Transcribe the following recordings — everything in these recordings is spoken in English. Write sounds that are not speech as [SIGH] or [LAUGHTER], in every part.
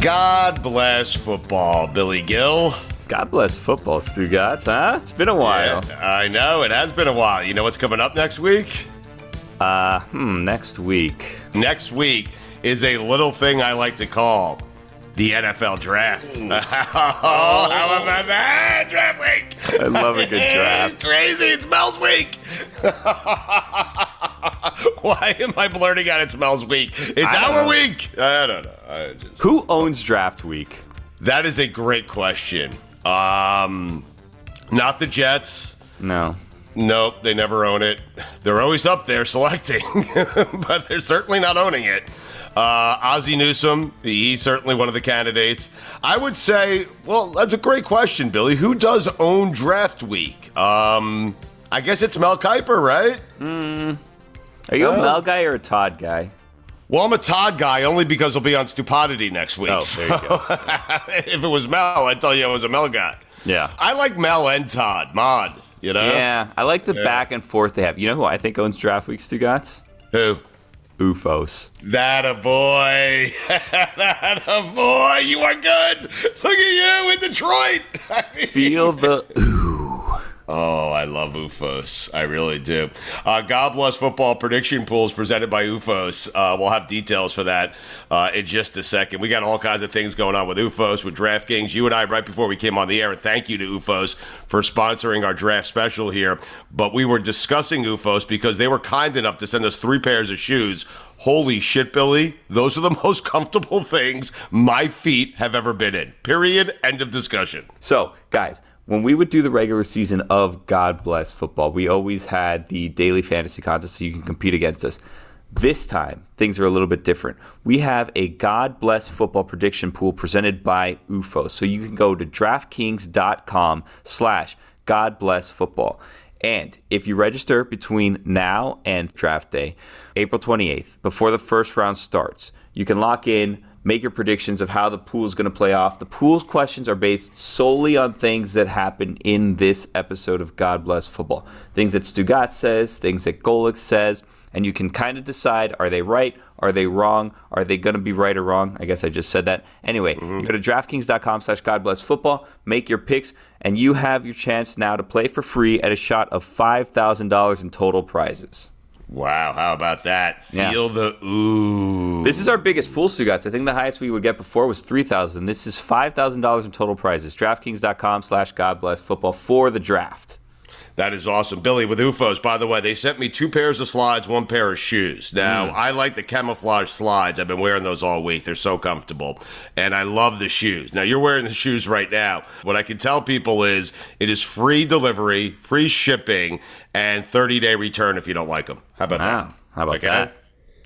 God bless football, Billy Gil. God bless football, Stugotz, huh? It's been a while. Yeah, I know, it has been a while. You know what's coming up next week? Uh, hmm, next week. Next week is a little thing I like to call the NFL draft. [LAUGHS] oh, how about that? Draft week. I love a good [LAUGHS] draft. it's crazy. It's Mel's week. [LAUGHS] [LAUGHS] Why am I blurting out It smells weak. It's our know. week. I don't know. I just, Who owns draft week? that is a great question. Um, not the Jets. No. Nope, they never own it. They're always up there selecting, [LAUGHS] but they're certainly not owning it. Uh, Ozzie Newsome, he's certainly one of the candidates. I would say, well, that's a great question, Billy. Who does own draft week? Um, I guess it's Mel Kiper, right? Are you a Oh. Mel guy or a Todd guy? Well, I'm a Todd guy only because he'll be on Stupodity next week. Oh, there you go. [LAUGHS] if it was Mel, I'd tell you I was a Mel guy. Yeah. I like Mel and Todd, Mod. You know? Yeah, I like the Yeah. back and forth they have. You know who I think owns draft week, Stugotz? Who? OOFOS. That a boy. [LAUGHS] that a boy. You are good. Look at you in Detroit. [LAUGHS] I mean- Feel the. Oh, I love OOFOS. I really do. Uh, God bless football prediction pools presented by OOFOS. Uh, we'll have details for that uh, in just a second. We got all kinds of things going on with OOFOS, with DraftKings. You and I, right before we came on the air, and thank you to OOFOS for sponsoring our draft special here. But we were discussing OOFOS because they were kind enough to send us three pairs of shoes. Holy shit, Billy. Those are the [LAUGHS] most comfortable things my feet have ever been in. Period. End of discussion. So, guys, when we would do the regular season of God Bless Football, we always had the daily fantasy contest so you can compete against us. This time, things are a little bit different. We have a God Bless Football prediction pool presented by OOFOS. So you can go to DraftKings.com slash God Bless Football. And if you register between now and draft day, April 28th, before the first round starts, you can lock in, make your predictions of how the pool is going to play off. The pool's questions are based solely on things that happen in this episode of God Bless Football. Things that Stugotz says, things that Golic says, and you can kind of decide are they right? Are they wrong? Are they going to be right or wrong? I guess I just said that. Anyway, you go to DraftKings.com slash God Bless Football, make your picks, and you have your chance now to play for free at a shot of $5,000 in total prizes. Wow, how about that? Yeah. Feel the ooh. This is our biggest pool, Stugotz. I think the highest we would get before was three thousand. This is five thousand dollars in total prizes. DraftKings.com slash God bless football for the draft. That is awesome. Billy, with OOFOS, by the way, they sent me two pairs of slides, one pair of shoes. Now, hmm. I like the camouflage slides. I've been wearing those all week. They're so comfortable. And I love the shoes. Now, you're wearing the shoes right now. What I can tell people is it is free delivery, free shipping, and 30 day return if you don't like them. How about Wow. that? How about that?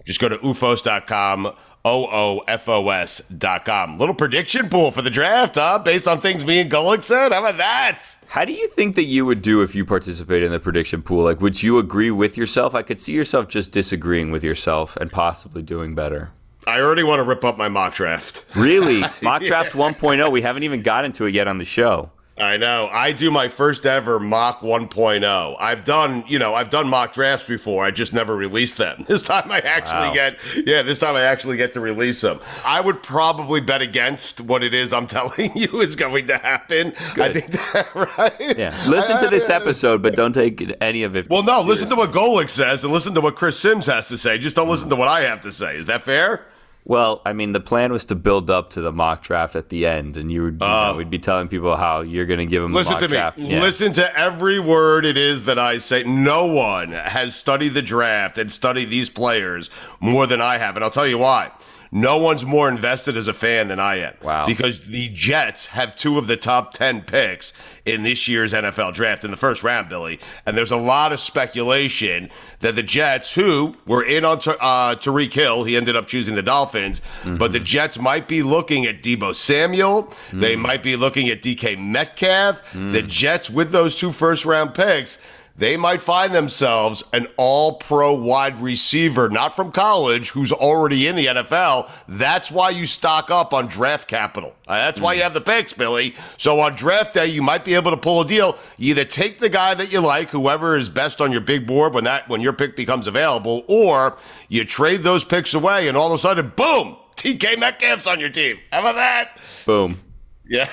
Just go to oofos.com. O-O-F-O-S dot com. Little prediction pool for the draft, huh? Based on things me and Golic said. How about that? How do you think that you would do if you participated in the prediction pool? Like, would you agree with yourself? I could see yourself just disagreeing with yourself and possibly doing better. I already want to rip up my mock draft. Really? [LAUGHS] Mock Draft 1.0. We haven't even got into it yet on the show. I know. I do my first ever mock 1.0. I've done, you know, I've done mock drafts before. I just never released them. [LAUGHS] This time I actually Wow. get, yeah, this time I actually get to release them. I would probably bet against what it is I'm [LAUGHS] telling you is going to happen. I think that, [LAUGHS] right? Yeah. Listen to this episode, but don't take any of it. Well, no, listen to what Golic says and listen to what Chris Simms has to say. Just don't listen to what I have to say. Is that fair? Well, I mean, the plan was to build up to the mock draft at the end, and you would, you know, oh. we'd be telling people how you're going to give them Listen to me. Yeah. Listen to every word it is that I say. No one has studied the draft and studied these players more than I have. And I'll tell you why. No one's more invested as a fan than I am. Wow. Because the Jets have two of the top 10 picks in this year's NFL draft in the first round, Billy. And there's a lot of speculation that the Jets, who were in on uh, Tyreek Hill, he ended up choosing the Dolphins, mm-hmm. but the Jets might be looking at Deebo Samuel. They mm. might be looking at DK Metcalf. Mm. The Jets, with those two first round picks, they might find themselves an all pro wide receiver, not from college, who's already in the NFL. That's why you stock up on draft capital. Uh, that's why you have the picks, Billy. So on draft day, you might be able to pull a deal. You either take the guy that you like, whoever is best on your big board when that when your pick becomes available, or you trade those picks away, and all of a sudden, boom, DK Metcalf's on your team. How about that? Boom. Yeah.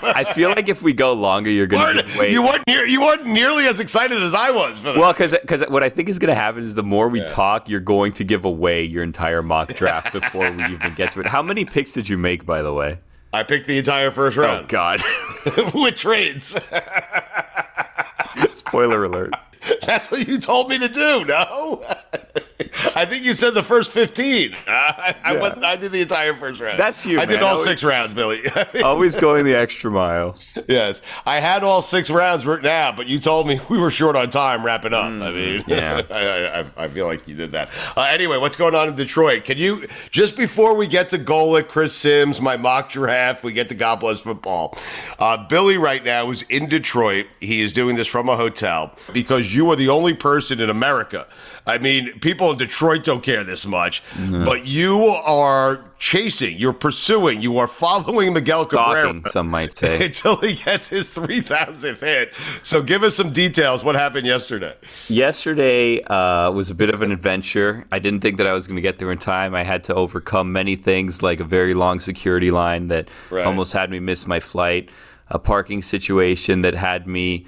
I feel like if we go longer, you're going to give away. you weren't near, you weren't nearly as excited as I was for. Well, because what I think is going to happen is the more we talk, you're going to give away your entire mock draft before we even get to it. How many picks did you make, by the way? I picked the entire first round. Oh round God! [LAUGHS] [LAUGHS] with trades. Spoiler alert. [LAUGHS] That's what you told me to do. No, I think you said the first fifteen. [LAUGHS] I, I went. I did the entire first round. That's you, I did all Always- six rounds, Billy. [LAUGHS] Always going the extra mile. yes, I had all six rounds written out, but you told me we were short on time wrapping up. I mean, Mm, [LAUGHS] yeah. I, I, I feel like you did that. Uh, anyway, what's going on in Detroit? Can you just before we get to Golic, Chris Simms, my mock draft, we get to God bless football. Uh, Billy right now is in Detroit. He is doing this from a hotel because you are the only person in America. I mean, people in Detroit don't care this much, but you are chasing, you're pursuing, you are following Miguel Cabrera some might say. [LAUGHS] until he gets his 3000th hit. So give us some details. What happened yesterday? Yesterday uh, was a bit of an adventure. I didn't think that I was going to get there in time. I had to overcome many things, like a very long security line that Right. almost had me miss my flight, a parking situation that had me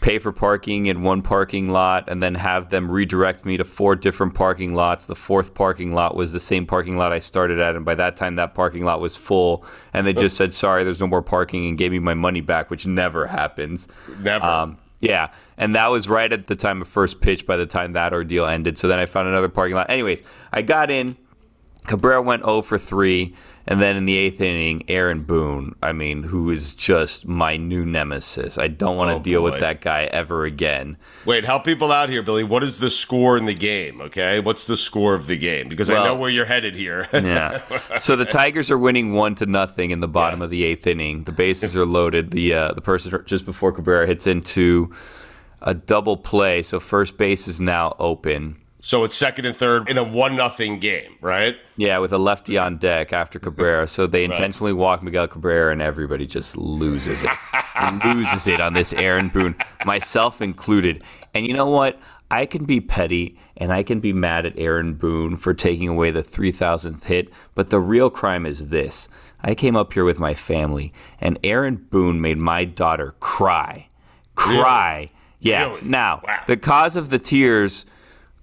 pay for parking in one parking lot and then have them redirect me to four different parking lots. The fourth parking lot was the same parking lot I started at, and by that time, that parking lot was full. And they just said, "Sorry, there's no more parking," and gave me my money back, which never happens. Never. Um, yeah, and that was right at the time of first pitch. By the time that ordeal ended, so then I found another parking lot. Anyways, I got in. Cabrera went 0 for 3, and then in the eighth inning, Aaron Boone, I mean, who is just my new nemesis. I don't want to Oh, deal boy. with that guy ever again. Wait, help people out here, Billy. What is the score in the game? Okay, what's the score of the game? Because I know where you're headed here. [LAUGHS] Yeah. so the Tigers are winning one to nothing in the bottom of the eighth inning. The bases are loaded. The uh, the person just before Cabrera hits into a double play, so first base is now open. So it's second and third in a one nothing game, right? Yeah, with a lefty on deck after Cabrera. So they intentionally walk Miguel Cabrera, and everybody just loses it. [LAUGHS] loses it on this Aaron Boone, myself included. And you know what? I can be petty and I can be mad at Aaron Boone for taking away the 3000th hit, but the real crime is this. I came up here with my family, and Aaron Boone made my daughter cry. Cry. Yeah. Really? Now, Wow. the cause of the tears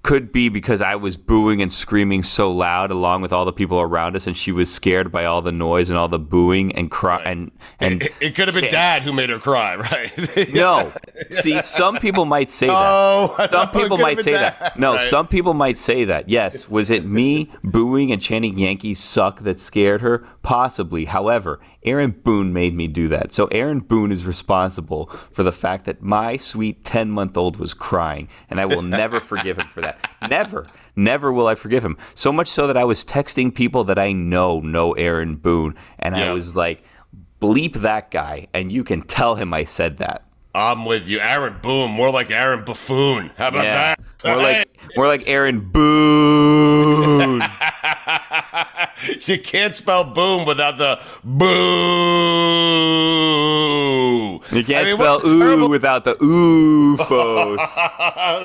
could be because I was booing and screaming so loud along with all the people around us, and she was scared by all the noise and all the booing and cry right. and and it, it, could have been Dad who made her cry, [LAUGHS] right? no, [LAUGHS] see, some people might say that. Oh, some people might say dad. that. No, right. some people might say that. Yes, was it me booing and chanting "Yankees suck" that scared her? Possibly. However, Aaron Boone made me do that. So Aaron Boone is responsible for the fact that my sweet 10 month old was crying, and I will never [LAUGHS] forgive him for that. Never. Never will I forgive him. So much so that I was texting people that I know know Aaron Boone, and yeah. I was like, bleep that guy, and you can tell him I said that. I'm with you. Aaron Boone, more like Aaron Buffoon. How about yeah. that? More like more like Aaron Boone. [LAUGHS] you can't spell boom without the boo. You can't I mean, spell ooh terrible... without the oofos.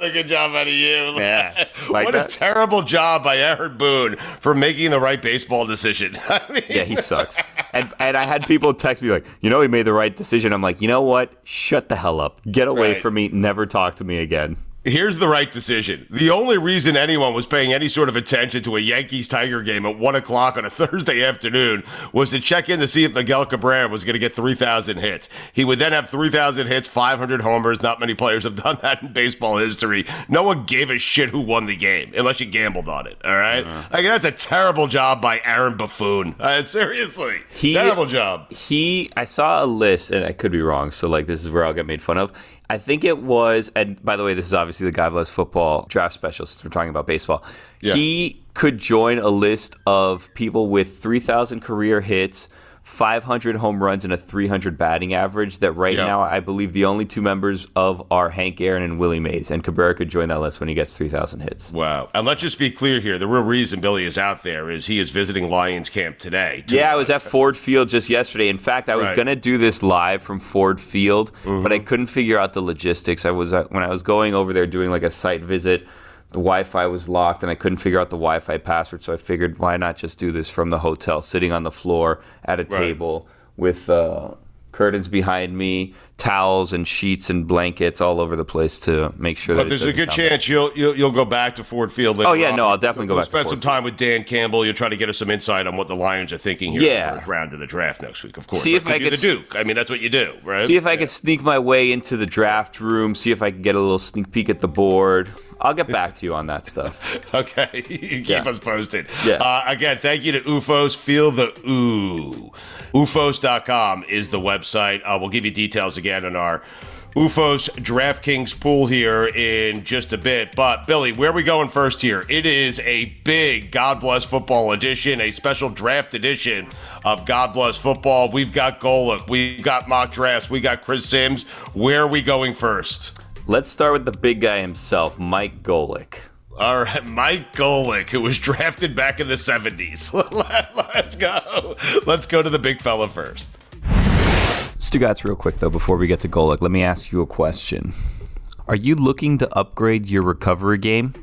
Good job out of you. [LAUGHS] Yeah, like what that? a terrible job by Aaron Boone for making the right baseball decision. [LAUGHS] I mean... Yeah, he sucks. And and I had people text me like, you know, he made the right decision. I'm like, you know what? Shut the hell up. Get away right. from me. Never talk to me again. Here's the right decision. The only reason anyone was paying any sort of attention to a Yankees Tiger game at one o'clock on a [LAUGHS] Thursday afternoon was to check in to see if Miguel Cabrera was going to get 3,000 hits. He would then have 3,000 hits, 500 homers. Not many players have [LAUGHS] done that in baseball history. No one gave a shit who won the game unless you gambled on it. All right? uh-huh. Like, that's a terrible job by Aaron Buffoon. Uh, seriously, he, terrible job. He, I saw a list, and I could be wrong. So like, this is where I'll get made fun of. I think it was, and by the way, this is obviously the God Bless Football draft special since we're talking about baseball. Yeah. He could join a list of people with 3,000 career hits, 500 home runs and a 300 batting average. That right now, I believe the only two members of are Hank Aaron and Willie Mays, and Cabrera could join that list when he gets 3,000 hits. Wow! And let's just be clear here: the real reason Billy is out there is he is visiting Lions camp today. Yeah, I was at Ford Field just yesterday. In fact, I was right. going to do this live from Ford Field, mm-hmm. but I couldn't figure out the logistics. I was uh, when I was going over there doing like a site visit the Wi-Fi was locked and I couldn't figure out the Wi-Fi password. So I figured, why not just do this from the hotel, sitting on the floor at a right. table with uh, curtains behind me, towels and sheets and blankets all over the place to make sure. But there's a good chance you'll, you'll, you'll go back to Ford Field. oh yeah, on. no, I'll definitely we'll go back. Spend some time with Dan Campbell. You'll try to get us some insight on what the Lions are thinking here yeah. in the first round of the draft next week. Of course, see if I could the Duke. I mean, that's what you do, right? See if I yeah. could sneak my way into the draft room. See if I can get a little sneak peek at the board. I'll get back to you on that stuff. [LAUGHS] okay. [LAUGHS] you keep yeah. us posted. Yeah. Uh, again, thank you to OOFOS. Feel the ooh. OOFOS.com is the website. Uh, we'll give you details again on our OOFOS DraftKings pool here in just a bit. But, Billy, where are we going first here? It is a big God Bless Football edition, a special draft edition of God Bless Football. We've got Golic, we've got mock drafts, we got Chris Simms. Where are we going first? Let's start with the big guy himself, Mike Golic. All right, Mike Golic, who was [LAUGHS] drafted back in the 70s. [LAUGHS] Let's go. Let's go to the big fella first. Stugotz, real quick though, before we get to Golic, let me ask you a question. Are you looking to upgrade your recovery game?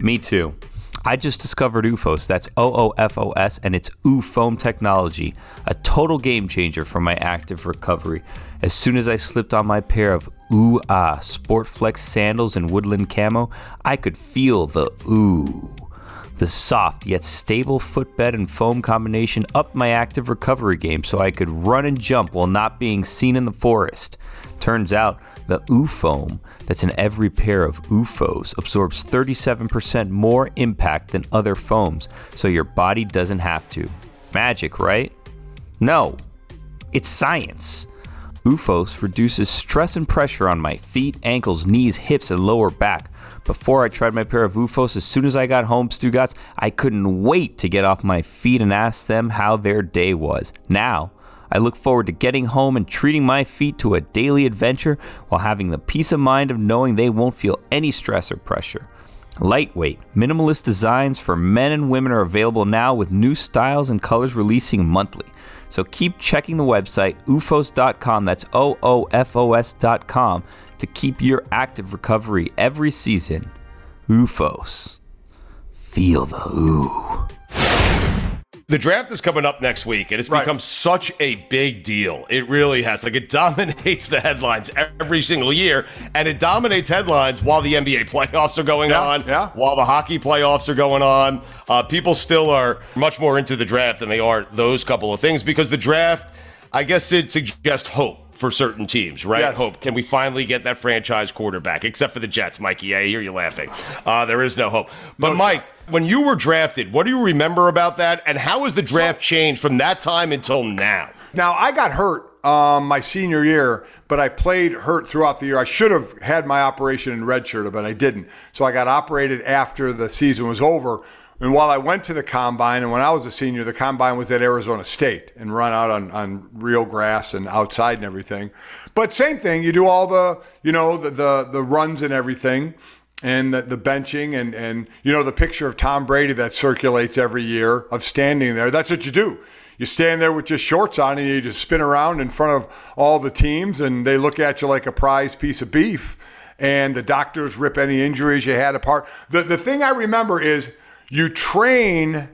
Me too. I just discovered OOFOS. That's O O F O S, and it's OO Foam technology, a total game changer for my active recovery. As soon as I slipped on my pair of Ooh Ah Sportflex sandals in woodland camo, I could feel the ooh. The soft yet stable footbed and foam combination upped my active recovery game so I could run and jump while not being seen in the forest. Turns out the OO foam that's in every pair of OOFOS absorbs 37% more impact than other foams, so your body doesn't have to. Magic, right? No, it's science. OOFOS reduces stress and pressure on my feet, ankles, knees, hips, and lower back. Before I tried my pair of OOFOS, as soon as I got home, Stugotz, I couldn't wait to get off my feet and ask them how their day was. Now, I look forward to getting home and treating my feet to a daily adventure while having the peace of mind of knowing they won't feel any stress or pressure. Lightweight, minimalist designs for men and women are available now with new styles and colors releasing monthly. So keep checking the website oofos.com, that's O O F O S.com, to keep your active recovery every season. OOFOS. Feel the ooh. The draft is coming up next week, and it's Right. become such a big deal. It really has. Like, it [LAUGHS] dominates the headlines every single year, and it dominates headlines while the NBA playoffs are going Yeah, on, yeah. while the hockey playoffs are going on. Uh, people still are much more into the draft than they are those couple of things because the draft, I guess, it suggests hope for certain teams, right? Yes. Hope. Can we finally get that franchise quarterback? Except for the Jets, Mikey. I hear you laughing. Uh, there is no hope. But, No Mike, when you were drafted, what do you remember about that? And how has the draft changed from that time until now? Now I got hurt um, my senior year, but I played hurt throughout the year. I should have had my operation in redshirt, but I didn't. So I got operated after the season was over. And while I went to the combine, and when I was a senior, the combine was at Arizona State and run out on, on real grass and outside and everything. But same thing, you do all the, you know, the the, the runs and everything and the, the benching and and you know the picture of Tom Brady that circulates every year of standing there. That's what you do. You stand there with just shorts on and you just spin around in front of all the teams and they look at you like a prized piece of beef. And the doctors rip any injuries you had apart. The the thing I remember is you train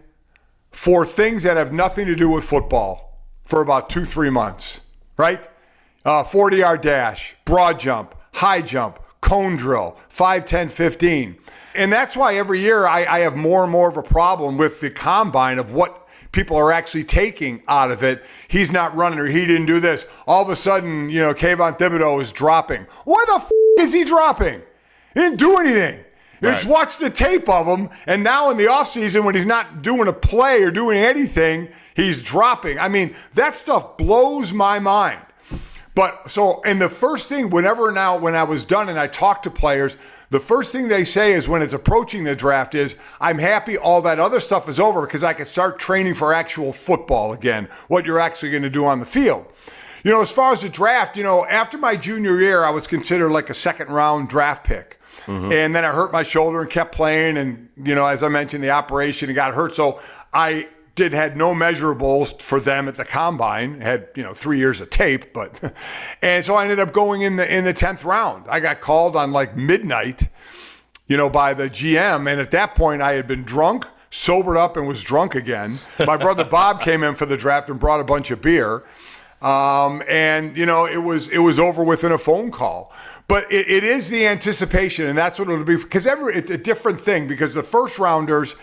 for things that have nothing to do with football for about two, three months, right? Uh, 40 yard dash, broad jump, high jump, cone drill, 5, 10, 15. And that's why every year I, I have more and more of a problem with the combine of what people are actually taking out of it. He's not running or he didn't do this. All of a sudden, you know, Kayvon Thibodeaux is dropping. Why the f- is he dropping? He didn't do anything. Just watch the tape of him, and now in the offseason, when he's not doing a play or doing anything, he's dropping. I mean, that stuff blows my mind. But so, and the first thing, whenever now, when I was done and I talked to players, the first thing they say is when it's approaching the draft is, I'm happy all that other stuff is over because I can start training for actual football again, what you're actually going to do on the field. You know, as far as the draft, you know, after my junior year, I was considered like a second round draft pick. Mm-hmm. And then I hurt my shoulder and kept playing. And, you know, as I mentioned, the operation and got hurt. So I did had no measurables for them at the combine. Had, you know, three years of tape, but [LAUGHS] and so I ended up going in the in the tenth round. I got called on like midnight, you know, by the GM. And at that point I had been drunk, sobered up, and was drunk again. My brother [LAUGHS] Bob came in for the draft and brought a bunch of beer. Um, and you know, it was it was over within a phone call. But it, it is the anticipation, and that's what it'll be because every it's a different thing because the first rounders,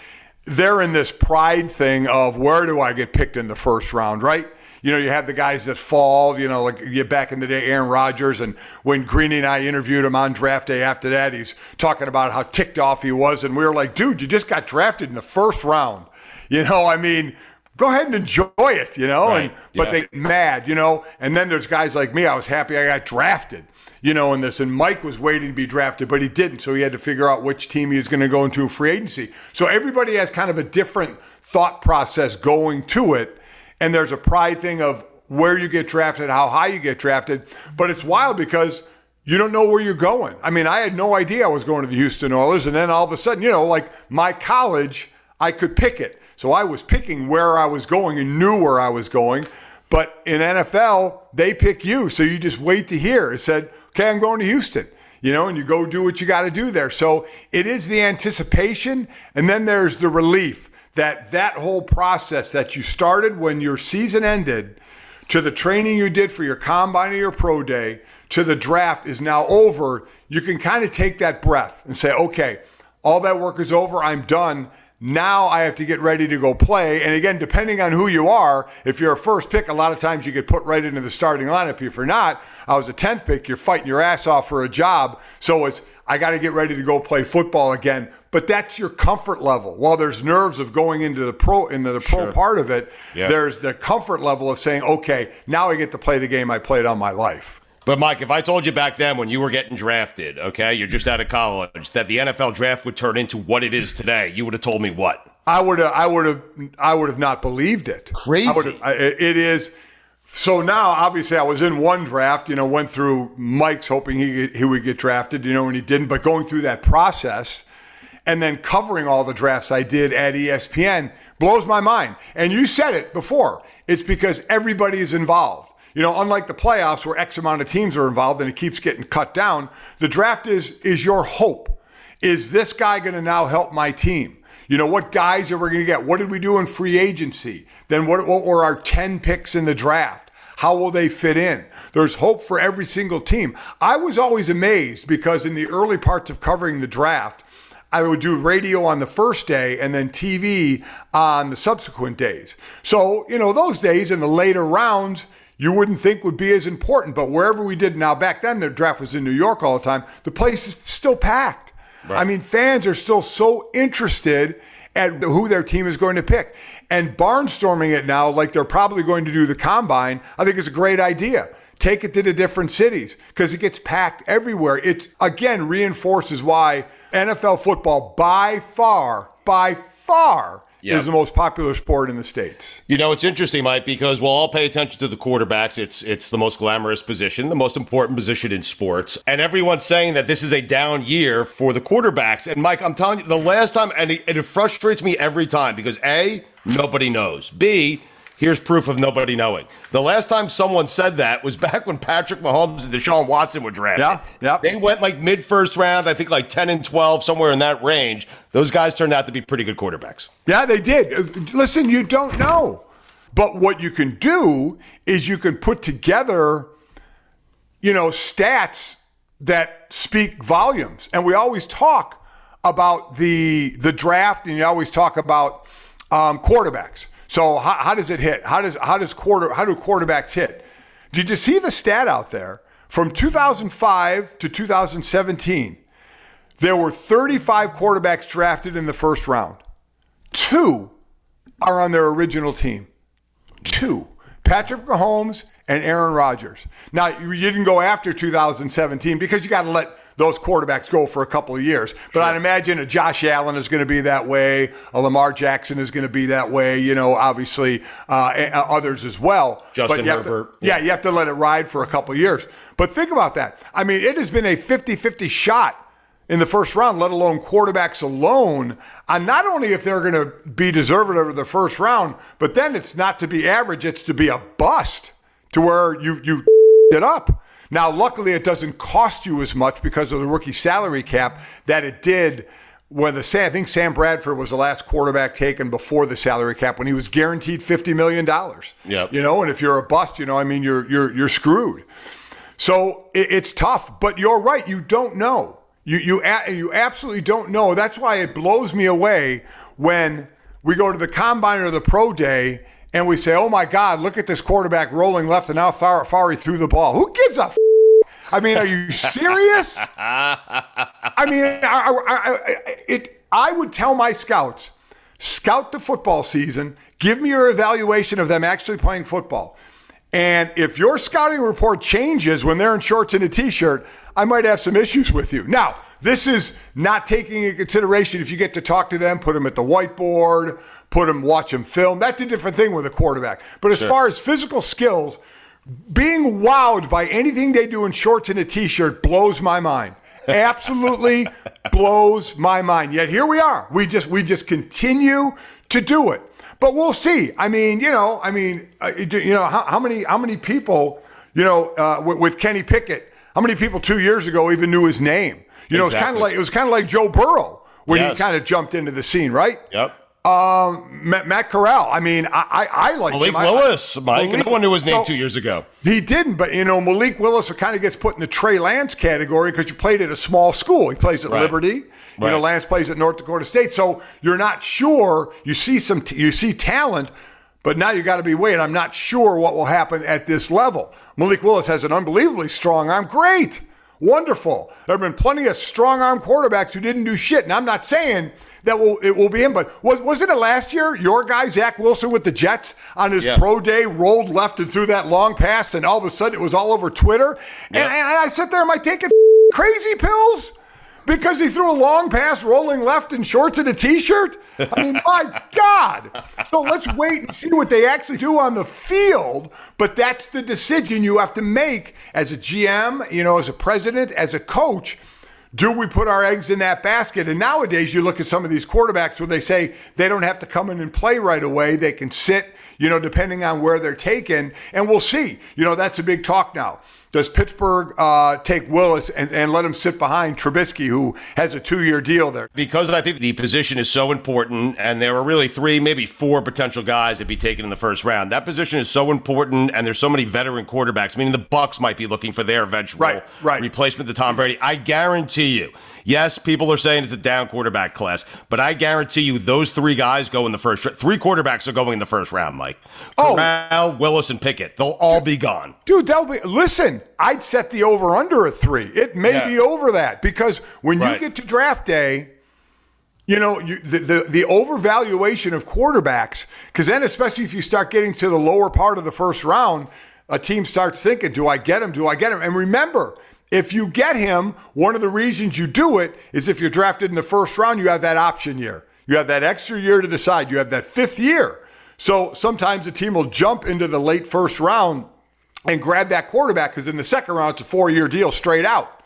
they're in this pride thing of where do I get picked in the first round, right? You know, you have the guys that fall, you know, like you back in the day, Aaron Rodgers, and when Greeny and I interviewed him on draft day after that, he's talking about how ticked off he was. And we were like, dude, you just got drafted in the first round. You know, I mean, go ahead and enjoy it, you know? Right, And but yeah. they mad, you know. And then there's guys like me. I was happy I got drafted, you know, in this. And Mike was waiting to be drafted, but he didn't. So he had to figure out which team he was going to go into free agency. So everybody has kind of a different thought process going to it. And there's a pride thing of where you get drafted, how high you get drafted. But it's wild because you don't know where you're going. I mean, I had no idea I was going to the Houston Oilers. And then all of a sudden, you know, like my college, I could pick it. So I was picking where I was going and knew where I was going. But in NFL, they pick you. So you just wait to hear. It said, okay, I'm going to Houston. You know, and you go do what you got to do there. So it is the anticipation, and then there's the relief that that whole process that you started when your season ended to the training you did for your combine or your pro day to the draft is now over. You can kind of take that breath and say, okay, all that work is over. I'm done. Now I have to get ready to go play. And again, depending on who you are, if you're a first pick, a lot of times you get put right into the starting lineup. If you're not, I was a 10th pick, you're fighting your ass off for a job. So it's, I got to get ready to go play football again. But that's your comfort level. While there's nerves of going into the pro, into the pro part of it, Yeah. there's the comfort level of saying, okay, now I get to play the game I played all my life. But Mike, if I told you back then when you were getting drafted, okay, you're just out of college, that the NFL draft would turn into what it is today, you would have told me what? I would have, I would have, I would have not believed it. Crazy. I would have, I- it is. So now, obviously, I was in one draft. You know, went through Mike's, hoping he he would get drafted. You know, and he didn't. But going through that process, and then covering all the drafts I did at ESPN blows my mind. And you said it before. It's because everybody is involved. You know, unlike the playoffs where X amount of teams are involved and it keeps getting cut down, the draft is is your hope. Is this guy going to now help my team? You know, what guys are we going to get? What did we do in free agency? Then what, what were our 10 picks in the draft? How will they fit in? There's hope for every single team. I was always amazed because in the early parts of covering the draft, I would do radio on the first day and then TV on the subsequent days. So, you know, those days in the later rounds, you wouldn't think would be as important. But wherever we did now, back then the draft was in New York all the time, the place is still packed. Right. I mean, fans are still so interested at who their team is going to pick. And barnstorming it now, like they're probably going to do the combine, I think is a great idea. Take it to the different cities because it gets packed everywhere. It's again reinforces why NFL football by far, by far yep. is the most popular sport in the states. You know, it's interesting, Mike, because we'll all pay attention to the quarterbacks. It's it's the most glamorous position, the most important position in sports, and everyone's saying that this is a down year for the quarterbacks. And Mike, I'm telling you, the last time, and it, and it frustrates me every time because a nobody knows. B Here's proof of nobody knowing. The last time someone said that was back when Patrick Mahomes and Deshaun Watson were drafted. Yeah, yeah. They went like mid first round, I think like 10 and 12, somewhere in that range. Those guys turned out to be pretty good quarterbacks. Yeah, they did. Listen, you don't know. But what you can do is you can put together, you know, stats that speak volumes. And we always talk about the the draft and you always talk about um, quarterbacks. So how, how does it hit? How does how does quarter how do quarterbacks hit? Did you see the stat out there from 2005 to 2017? There were 35 quarterbacks drafted in the first round. Two are on their original team. Two. Patrick Mahomes and Aaron Rodgers. Now, you didn't go after 2017 because you got to let those quarterbacks go for a couple of years. But sure. I'd imagine a Josh Allen is going to be that way. A Lamar Jackson is going to be that way. You know, obviously uh, others as well. Justin Herbert. To, yeah. yeah, you have to let it ride for a couple of years. But think about that. I mean, it has been a 50-50 shot in the first round, let alone quarterbacks alone, on not only if they're going to be deserving over the first round, but then it's not to be average, it's to be a bust to where you you [LAUGHS] it up. Now, luckily, it doesn't cost you as much because of the rookie salary cap that it did when the I think Sam Bradford was the last quarterback taken before the salary cap when he was guaranteed fifty million dollars. Yeah, you know, and if you're a bust, you know, I mean, you're you're you're screwed. So it, it's tough, but you're right. You don't know. You you you absolutely don't know. That's why it blows me away when we go to the combine or the pro day and we say, "Oh my God, look at this quarterback rolling left, and now Far- Fari threw the ball." Who gives a? F- I mean, are you serious? I mean, I, I, I, it. I would tell my scouts, scout the football season. Give me your evaluation of them actually playing football. And if your scouting report changes when they're in shorts and a t-shirt, I might have some issues with you. Now, this is not taking into consideration if you get to talk to them, put them at the whiteboard, put them, watch them film. That's a different thing with a quarterback. But as sure. far as physical skills, being wowed by anything they do in shorts and a t-shirt blows my mind. Absolutely [LAUGHS] blows my mind. Yet here we are. We just we just continue to do it. But we'll see. I mean, you know, I mean, uh, you know, how, how, many how many people, you know, uh, with, with Kenny Pickett, how many people two years ago even knew his name? You know, exactly. it's kind of like it was kind of like Joe Burrow when yes. he kind of jumped into the scene, right? Yep. Um, Matt, Matt, Corral. I mean, I I, I like Malik him. Willis, Mike. Malik, no one knew his name no, two years ago. He didn't, but you know, Malik Willis kind of gets put in the Trey Lance category because you played at a small school. He plays at right. Liberty. Right. You know, Lance plays at North Dakota State, so you're not sure. You see some, t- you see talent, but now you got to be waiting. I'm not sure what will happen at this level. Malik Willis has an unbelievably strong arm. Great. Wonderful. There have been plenty of strong arm quarterbacks who didn't do shit. And I'm not saying that will it will be him, but was wasn't it last year your guy Zach Wilson with the Jets on his yeah. pro day rolled left and threw that long pass, and all of a sudden it was all over Twitter. Yeah. And, and I sit there, am I taking crazy pills? Because he threw a long pass rolling left in shorts and a t-shirt? I mean, my God. So let's wait and see what they actually do on the field. But that's the decision you have to make as a GM, you know, as a president, as a coach. do we put our eggs in that basket? And nowadays, you look at some of these quarterbacks where they say they don't have to come in and play right away. They can sit, you know, depending on where they're taken. And we'll see. You know, that's a big talk now. Does Pittsburgh uh, take Willis and, and let him sit behind Trubisky, who has a two year deal there? Because I think the position is so important, and there are really three, maybe four potential guys that be taken in the first round. That position is so important, and there's so many veteran quarterbacks, meaning the Bucs might be looking for their eventual right, right. replacement to Tom Brady. I guarantee you, yes, people are saying it's a down quarterback class, but I guarantee you those three guys go in the first Three quarterbacks are going in the first round, Mike. Oh. Corral, Willis, and Pickett. They'll all be gone. Dude, they'll be. Listen, I'd set the over under at three. It may yeah. be over that because when right. you get to draft day, you know, you, the, the, the overvaluation of quarterbacks, because then, especially if you start getting to the lower part of the first round, a team starts thinking, do I get him? Do I get him? And remember, if you get him, one of the reasons you do it is if you're drafted in the first round, you have that option year. You have that extra year to decide. You have that fifth year. So sometimes a team will jump into the late first round and grab that quarterback because in the second round it's a four-year deal straight out.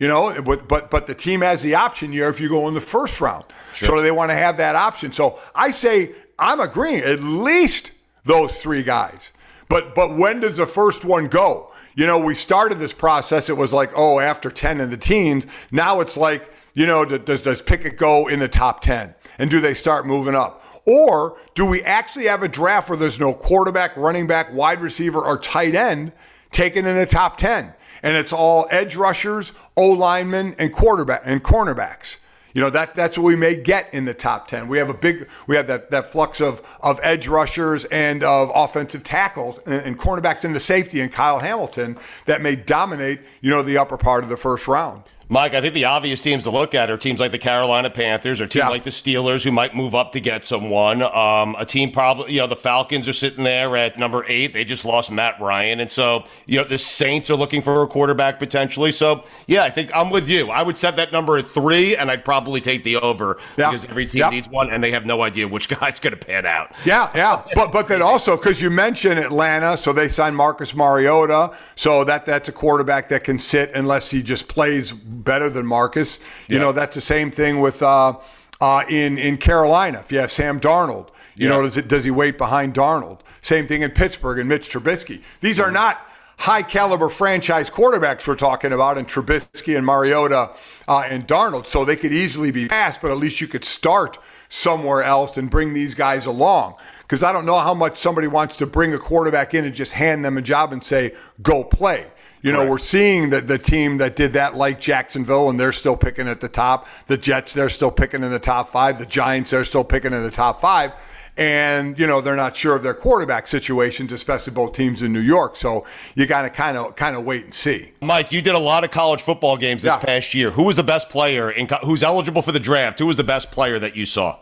You know, but but but the team has the option year if you go in the first round. Sure. So they want to have that option. So I say I'm agreeing at least those three guys. But but when does the first one go? You know, we started this process. It was like, oh, after 10 in the teens. Now it's like, you know, does does Pickett go in the top 10? And do they start moving up? Or do we actually have a draft where there's no quarterback, running back, wide receiver, or tight end taken in the top 10? And it's all edge rushers, O linemen, and quarterback and cornerbacks. You know, that that's what we may get in the top 10. We have a big we have that that flux of of edge rushers and of offensive tackles and, and cornerbacks in the safety and Kyle Hamilton that may dominate, you know, the upper part of the first round. Mike, I think the obvious teams to look at are teams like the Carolina Panthers or teams yeah. like the Steelers who might move up to get someone. Um, a team probably, you know, the Falcons are sitting there at number eight. They just lost Matt Ryan. And so, you know, the Saints are looking for a quarterback potentially. So, yeah, I think I'm with you. I would set that number at three, and I'd probably take the over yeah. because every team needs one, and they have no idea which [LAUGHS] guy's going to pan out. Yeah, yeah. but but then also, because you mentioned Atlanta, so they signed Marcus Mariota. So that that's a quarterback that can sit unless he just plays better than Marcus. You yeah. know, that's the same thing with uh, uh, in in Carolina. If you have Sam Darnold, you yeah. know, does it does he wait behind Darnold? Same thing in Pittsburgh and Mitch Trubisky. These are not high caliber franchise quarterbacks we're talking about in Trubisky and Mariota uh, and Darnold. So they could easily be passed, but at least you could start somewhere else and bring these guys along. Because I don't know how much somebody wants to bring a quarterback in and just hand them a job and say, go play. You know, we're seeing that the team that did that, like Jacksonville, and they're still picking at the top. The Jets, they're still picking in the top five. The Giants, they're still picking in the top five. And you know they're not sure of their quarterback situations, especially both teams in New York. So you got to kind of kind of wait and see. Mike, you did a lot of college football games this yeah. past year. Who was the best player in who's eligible for the draft? Who was the best player that you saw?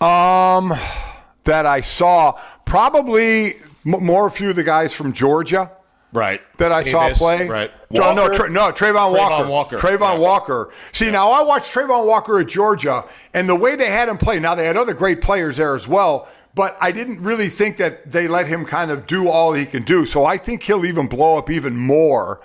Um, that I saw probably more a few of the guys from Georgia right? That I Davis, saw play. Right. Walker, no, tra- no, Travon Walker. Walker. Travon yeah. Walker. See, yeah. now I watched Travon Walker at Georgia, and the way they had him play. Now they had other great players there as well, but I didn't really think that they let him kind of do all he can do. So I think he'll even blow up even more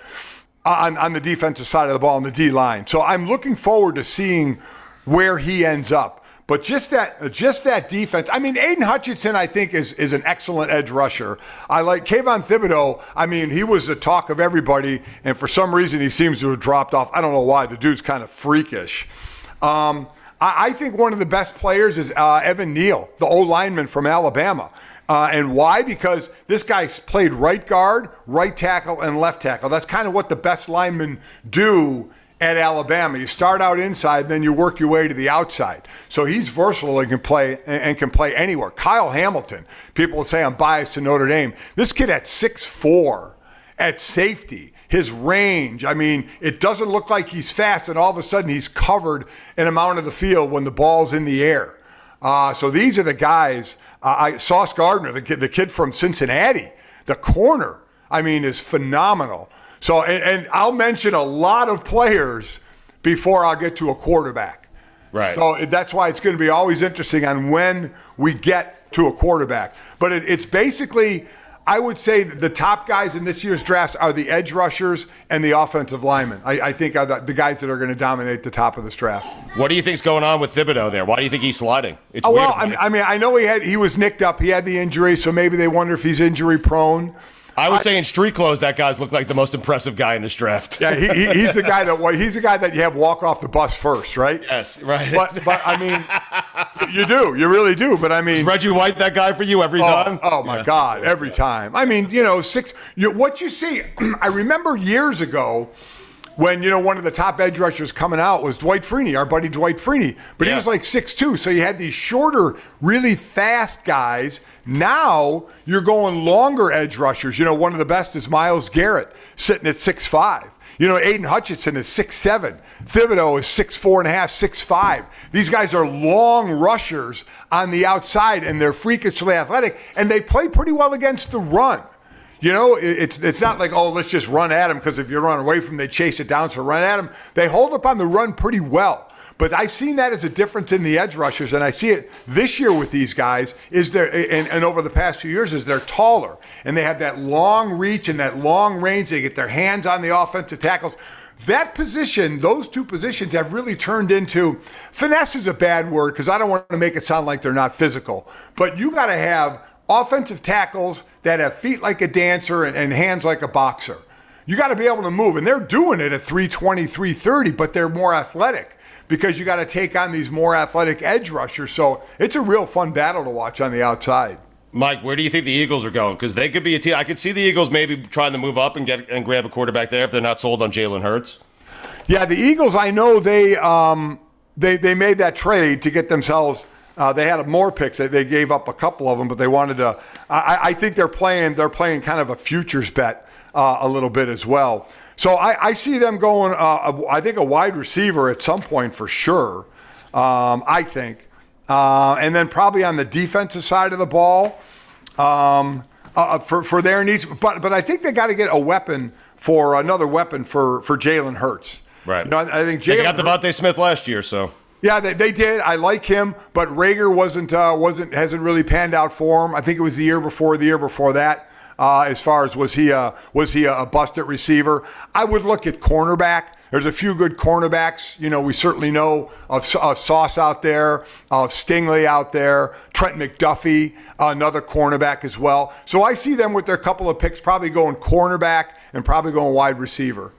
on, on the defensive side of the ball on the D line. So I'm looking forward to seeing where he ends up. But just that, just that defense. I mean, Aidan Hutchinson, I think, is is an excellent edge rusher. I like Kayvon Thibodeaux. I mean, he was the talk of everybody, and for some reason, he seems to have dropped off. I don't know why. The dude's kind of freakish. Um, I, I, think one of the best players is uh, Evan Neal, the old lineman from Alabama. Uh, and why? Because this guy's played right guard, right tackle, and left tackle. That's kind of what the best linemen do at Alabama. You start out inside, then you work your way to the outside. So he's versatile and can play and can play anywhere. Kyle Hamilton, people will say I'm biased to Notre Dame. This kid at 6'4 at safety, his range, I mean, it doesn't look like he's fast, and all of a sudden he's covered an amount of the field when the ball's in the air. Uh, so these are the guys. Uh, I Sauce Gardner, the kid, the kid from Cincinnati, the corner, I mean, is phenomenal. So, and, and I'll mention a lot of players before I'll get to a quarterback. Right. So that's why it's going to be always interesting on when we get to a quarterback. But it, it's basically I would say the top guys in this year's draft are the edge rushers and the offensive linemen. I, I think are the, the, guys that are going to dominate the top of this draft. What do you think's going on with Thibodeaux there? Why do you think he's sliding? It's oh, well, I mean, I know he had he was nicked up. He had the injury, so maybe they wonder if he's injury prone. I would I, say in street clothes, that guy's looked like the most impressive guy in this draft. Yeah, he, he, he's the guy that he's the guy that you have walk off the bus first, right? Yes, right. But but I mean, you do, you really do. But I mean, Is Reggie White that guy for you every oh, time? Oh my yeah. God, every time. I mean, you know, six. You, what you see, [CLEARS THROAT] I remember years ago when you know one of the top edge rushers coming out was Dwight Freeney, our buddy Dwight Freeney, but yeah. he was like six two, so you had these shorter, really fast guys. Now you're going longer edge rushers. You know, one of the best is Myles Garrett, sitting at six five. You know, Aidan Hutchinson is six seven. Thibodeaux is six four and a half, six five. These guys are long rushers on the outside, and they're freakishly athletic, and they play pretty well against the run. You know, it's it's not like oh let's just run at them because if you run away from them, they chase it down. So run at them. They hold up on the run pretty well. But I've seen that as a difference in the edge rushers, and I see it this year with these guys. Is there and, and over the past few years is they're taller and they have that long reach and that long range. They get their hands on the offensive tackles. That position, those two positions have really turned into finesse is a bad word because I don't want to make it sound like they're not physical, but you got to have offensive tackles that have feet like a dancer and, and hands like a boxer. You got to be able to move, and they're doing it at 320, 330, but they're more athletic because you got to take on these more athletic edge rushers. So it's a real fun battle to watch on the outside. Mike, where do you think the Eagles are going? Because they could be a team. I could see the Eagles maybe trying to move up and get and grab a quarterback there if they're not sold on Jalen Hurts. Yeah, the Eagles. I know they um, they they made that trade to get themselves uh, they had more picks. They, they, gave up a couple of them, but they wanted to. I, I think they're playing. They're playing kind of a futures bet uh, a little bit as well. So I, I see them going. Uh, I think a wide receiver at some point for sure. Um, I think, uh, and then probably on the defensive side of the ball um, uh, for for their needs. But but I think they got to get a weapon for another weapon for for Jalen Hurts. Right. You know, I think Jalen they got DeVonta Smith last year, so yeah, they, they did. I like him, but Reagor wasn't uh, wasn't hasn't really panned out for him. I think it was the year before, the year before that. Uh, as far as was he a was he a busted receiver? I would look at cornerback. There's a few good cornerbacks. You know, we certainly know of, of Sauce out there, of Stingley out there, Trent McDuffie, another cornerback as well. So I see them with their couple of picks, probably going cornerback and probably going wide receiver.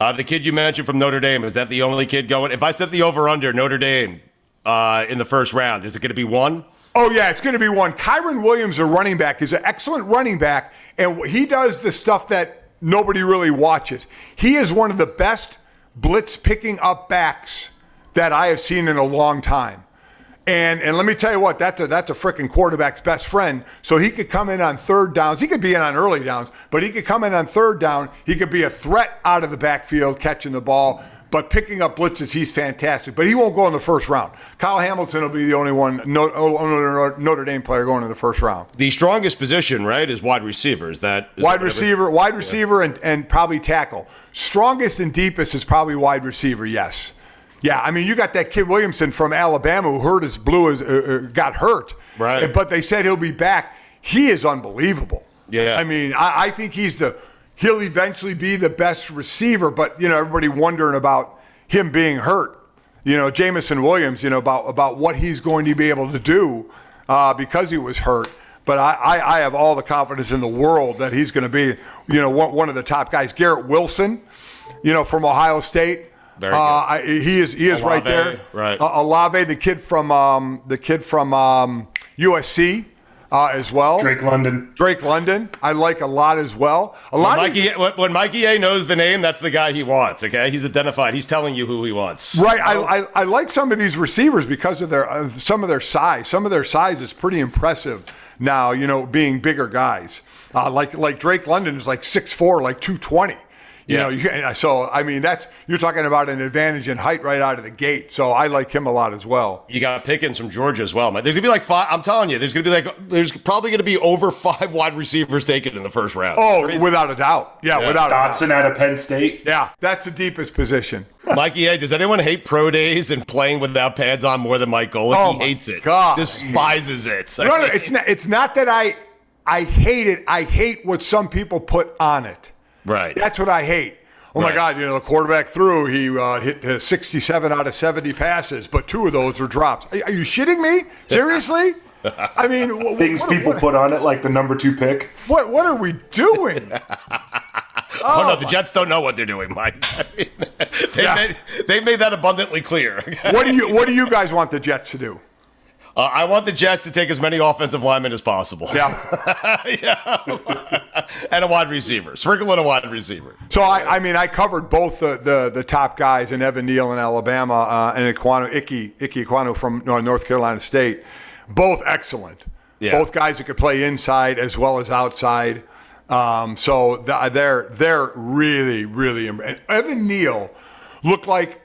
Uh, the kid you mentioned from Notre Dame, is that the only kid going? If I set the over under Notre Dame uh, in the first round, is it going to be one? Oh, yeah, it's going to be one. Kyren Williams, a running back, is an excellent running back, and he does the stuff that nobody really watches. He is one of the best blitz picking up backs that I have seen in a long time. And and let me tell you what, that's a that's a freaking quarterback's best friend. So he could come in on third downs. He could be in on early downs, but he could come in on third down. He could be a threat out of the backfield catching the ball. But picking up blitzes, he's fantastic. But he won't go in the first round. Kyle Hamilton will be the only one oh, oh, Notre Dame player going in the first round. The strongest position, right, is wide receiver. Is that is wide that receiver, wide receiver, yeah. and, and probably tackle. Strongest and deepest is probably wide receiver. Yes. Yeah, I mean, you got that kid Williamson from Alabama who hurt his blue, as, uh, uh, got hurt. Right. But they said he'll be back. He is unbelievable. Yeah. I mean, I, I think he's the he'll eventually be the best receiver. But you know, everybody wondering about him being hurt. You know, Jameson Williams. You know about about what he's going to be able to do uh, because he was hurt. But I, I, I have all the confidence in the world that he's going to be, you know, one, one of the top guys. Garrett Wilson, you know, from Ohio State very uh, I, he is he is Olave, right there. Right. Uh, Olave, the kid from um, the kid from um, USC. Uh, as well, Drake London. Drake London, I like a lot as well. A lot. When Mikey, these, when Mikey A knows the name, that's the guy he wants. Okay, he's identified. He's telling you who he wants. Right. I, I, I like some of these receivers because of their uh, some of their size. Some of their size is pretty impressive now. You know, being bigger guys. Uh, like like Drake London is like 6'4", like two twenty. You yeah. know, you, so I mean, that's you're talking about an advantage in height right out of the gate. So I like him a lot as well. You got Pickens from Georgia as well. Man. There's gonna be like five. I'm telling you, there's gonna be like there's probably gonna be over five wide receivers taken in the first round. Oh, Crazy. without a doubt. Yeah, yeah. without Dotson out of Penn State. Yeah, that's the deepest position. [LAUGHS] Mikey, hey, does anyone hate pro days and playing without pads on more than Mike Golic? Oh he hates it. God, despises it. No, no, [LAUGHS] it's not. It's not that I I hate it. I hate what some people put on it. Right. That's what I hate. Oh my God! You know the quarterback threw. He uh, hit uh, 67 out of 70 passes, but two of those were drops. Are, are you shitting me? [LAUGHS] Seriously? I mean, wh- wh- Things what, people what, put on it, like the number two pick. what what are we doing? [LAUGHS] Oh, no, the Jets don't know what they're doing, Mike. I [LAUGHS] mean, they, Yeah. made, they made that abundantly clear. what do you What do you guys want the Jets to do? Uh, I want the Jets to take as many offensive linemen as possible. Yeah. [LAUGHS] yeah. and a wide receiver. Sprinkle in a wide receiver. So I, I mean, I covered both the, the, the top guys in Evan Neal in Alabama uh, and Ekwonu, Icky Icky Ekwonu from uh, North Carolina State. Both excellent. Yeah. Both guys that could play inside as well as outside. Um, so th- they're they're really really. im- Evan Neal looked like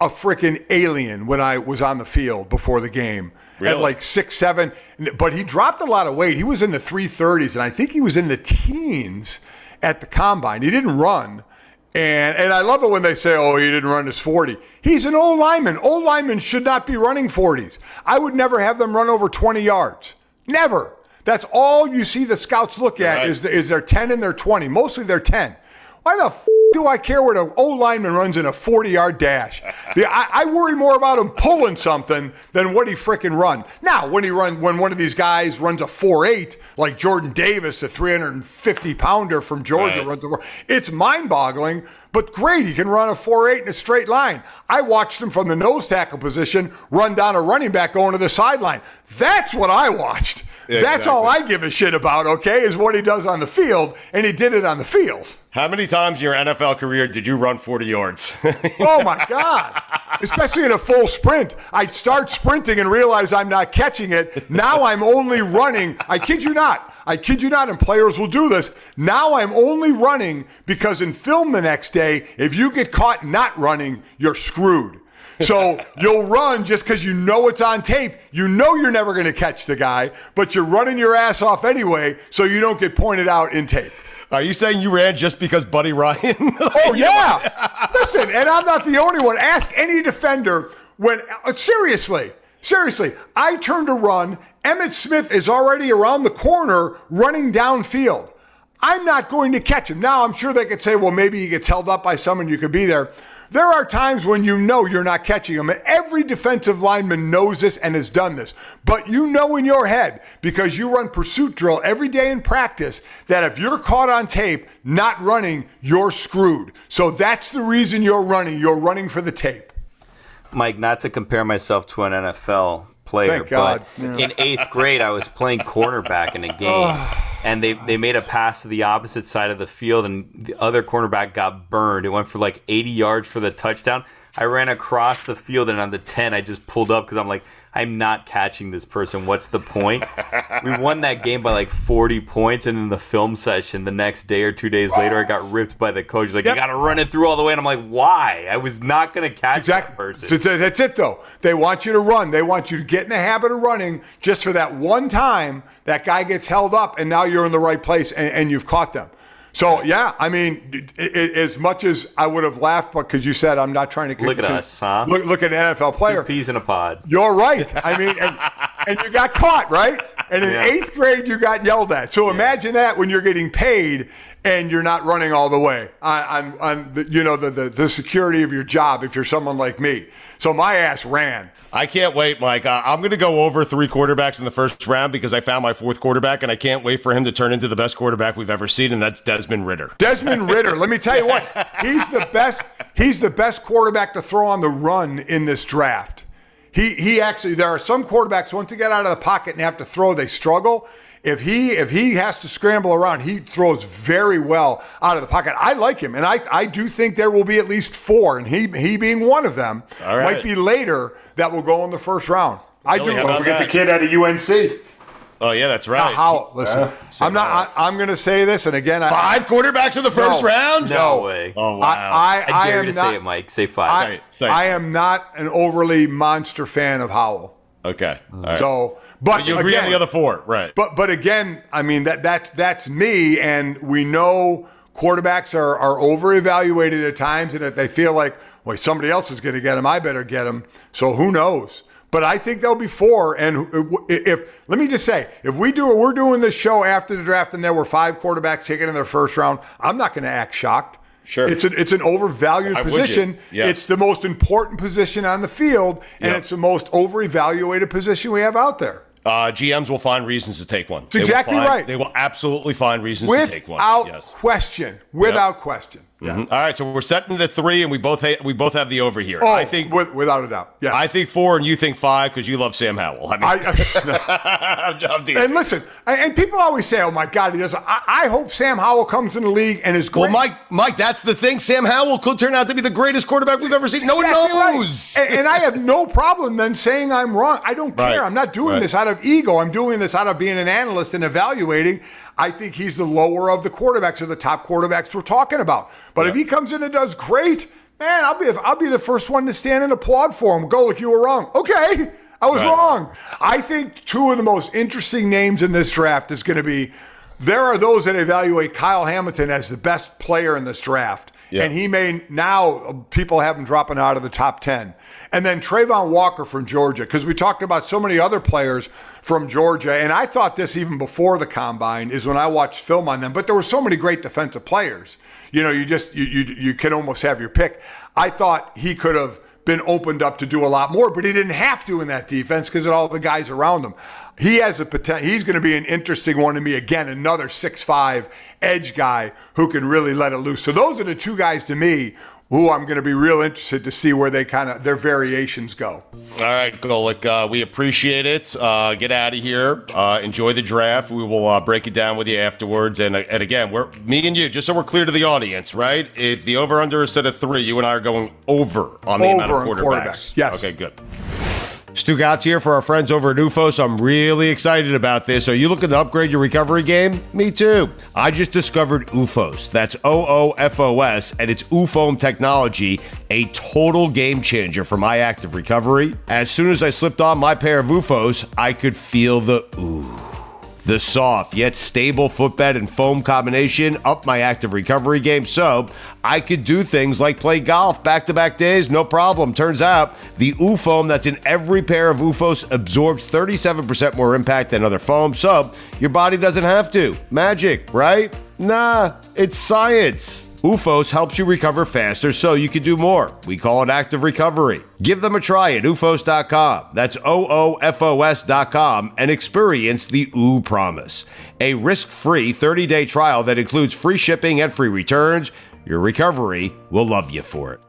a freaking alien when I was on the field before the game. At like six seven, but he dropped a lot of weight. He was in the three thirties, and I think he was in the teens at the combine. He didn't run, and and I love it when they say, "Oh, he didn't run his 40." He's an old lineman. Old linemen should not be running 40s. I would never have them run over 20 yards. Never. That's all you see the scouts look at Right. is is their 10 and their 20. Mostly their 10. Why the f- do I care what an old lineman runs in a 40 yard dash? The, I, I worry more about him pulling something than what he frickin' run. Now, when he run, when one of these guys runs a 4.8 like Jordan Davis, a 350 pounder from Georgia, Right. runs a, it's mind boggling. But great, he can run a 4.8 in a straight line. I watched him from the nose tackle position run down a running back going to the sideline. That's what I watched. Yeah, That's all I give a shit about, okay, is what he does on the field, and he did it on the field. How many times in your NFL career did you run 40 yards? [LAUGHS] Oh my God. Especially in a full sprint. I'd start sprinting and realize I'm not catching it. Now I'm only running. I kid you not. I kid you not, and players will do this. Now I'm only running because in film the next day, if you get caught not running, you're screwed. So [LAUGHS] you'll run just because you know it's on tape. You know you're never going to catch the guy, but you're running your ass off anyway so you don't get pointed out in tape. Are you saying you ran just because Buddy Ryan? [LAUGHS] Oh yeah. Listen, and I'm not the only one. Ask any defender when uh, seriously, seriously, I turn to run. Emmitt Smith is already around the corner running downfield. I'm not going to catch him. Now I'm sure they could say, well, maybe he gets held up by someone. You could be there. There are times when you know you're not catching them, And every defensive lineman knows this and has done this. But you know in your head, because you run pursuit drill every day in practice, that if you're caught on tape not running, you're screwed. So that's the reason you're running. You're running for the tape. Mike, not to compare myself to an NFL player, Thank God. but Yeah. in eighth grade, I was playing cornerback in a [SIGHS] game, and they, they made a pass to the opposite side of the field, and the other cornerback got burned. It went for like 80 yards for the touchdown. I ran across the field, and on the 10, I just pulled up because I'm like, I'm not catching this person. What's the point? we won that game by like 40 points, and in the film session the next day or two days later, I got ripped by the coach. Like, Yep. you got to run it through all the way. And I'm like, why? I was not going to catch Exactly. that person. So that's- it, though. They want you to run. They want you to get in the habit of running just for that one time that guy gets held up, and now you're in the right place and, and you've caught them. So yeah, I mean, i- i- as much as I would have laughed, because you said I'm not trying to Look at us, huh? Look, look at an NFL player. Two peas in a pod. You're right. I mean, and, and you got caught, right? And in Yeah. eighth grade, you got yelled at. So imagine that when you're getting paid and you're not running all the way on, on, on the, you know, the, the, the security of your job if you're someone like me. So my ass ran. I can't wait, Mike. Uh, I'm going to go over three quarterbacks in the first round because I found my fourth quarterback, and I can't wait for him to turn into the best quarterback we've ever seen, and that's Desmond Ridder. Desmond Ridder, let me tell you what, [LAUGHS] he's the best. He's the best quarterback to throw on the run in this draft. He he actually there are some quarterbacks once they get out of the pocket and have to throw, they struggle. If he if he has to scramble around, he throws very well out of the pocket. I like him, and I I do think there will be at least four, and he he being one of them All right. might be later that will go in the first round. I Billy, do. Don't about forget the kid out of UNC. Oh yeah, that's right. Now, how? Listen, I'm not. I, I'm going to say this, and again, I, Five quarterbacks in the first No. round? No way. Oh wow. I, I, I dare am you to not, say it, Mike. Say five. I, Say say. I am not an overly monster fan of Howell. okay. All right. So, but, But you agree again, on the other four, right? But but again, I mean that that's that's me, and we know quarterbacks are are over evaluated at times, and if they feel like well somebody else is going to get him, I better get him. So who knows? But I think there'll be four. And if let me just say, if we do it, we're doing this show after the draft, and there were five quarterbacks taken in their first round. I'm not going to act shocked. Sure. It's an it's an overvalued Why would position. Yeah. It's the most important position on the field, and Yep. it's the most over-evaluated position we have out there. Uh, GMs will find reasons to take one. That's exactly find- right. They will absolutely find reasons to take one. Without Yes. question. Without question. Mhm. All right, so we're setting it at three, and we both ha- we both have the over here. Oh, I think with, without a doubt. Yeah. I think four, and you think five because you love Sam Howell. I mean, I, [LAUGHS] [LAUGHS] I'm, I'm and listen, and people always say, "Oh my God, he doesn't." I, I hope Sam Howell comes in the league and is great. well, Mike, Mike, that's the thing. Sam Howell could turn out to be the greatest quarterback we've ever seen. No one Exactly right. knows. And, and I have no problem then saying I'm wrong. I don't Right. care. I'm not doing Right. this out of ego. I'm doing this out of being an analyst and evaluating. I think he's the lower of the quarterbacks of the top quarterbacks we're talking about. But if he comes in and does great, man, I'll be I'll be the first one to stand and applaud for him. Go, look, you were wrong. Okay, I was Right. wrong. I think two of the most interesting names in this draft is going to be. There are those that evaluate Kyle Hamilton as the best player in this draft. Yeah. And he may now people have him dropping out of the top 10. And then Travon Walker from Georgia, because we talked about so many other players from Georgia. And I thought this even before the combine is when I watched film on them. But there were so many great defensive players. You know, you just you you, you can almost have your pick. I thought he could have been opened up to do a lot more, but he didn't have to in that defense because of all the guys around him. He has a potential. He's going to be an interesting one to me again. Another six-five edge guy who can really let it loose. So those are the two guys to me who I'm going to be real interested to see where they kind of their variations go. All right, Golic, uh, we appreciate it. Uh, get out of here. Uh, enjoy the draft. We will uh, break it down with you afterwards. And, uh, and again, we're me and you, just so we're clear to the audience, right? If the over under is set at three, you and I are going over on the amount of quarterbacks. quarterbacks, yes. Okay, good. Stugotz here for our friends over at OOFOS. I'm really excited about this. Are you looking to upgrade your recovery game? Me too. I just discovered OOFOS. That's O O F O S, and it's OOfoam technology, a total game changer for my active recovery. As soon as I slipped on my pair of OOFOS, I could feel the ooh. The soft yet stable footbed and foam combination up my active recovery game so I could do things like play golf back to back days, no problem. Turns out the OOfoam that's in every pair of OOFOS absorbs 37% more impact than other foam, so your body doesn't have to. Magic, right? Nah, it's science. OOFOS helps you recover faster so you can do more. We call it active recovery. Give them a try at OOFOS.com. That's O O F O S.com and experience the OO promise. A risk free 30 day trial that includes free shipping and free returns. Your recovery will love you for it.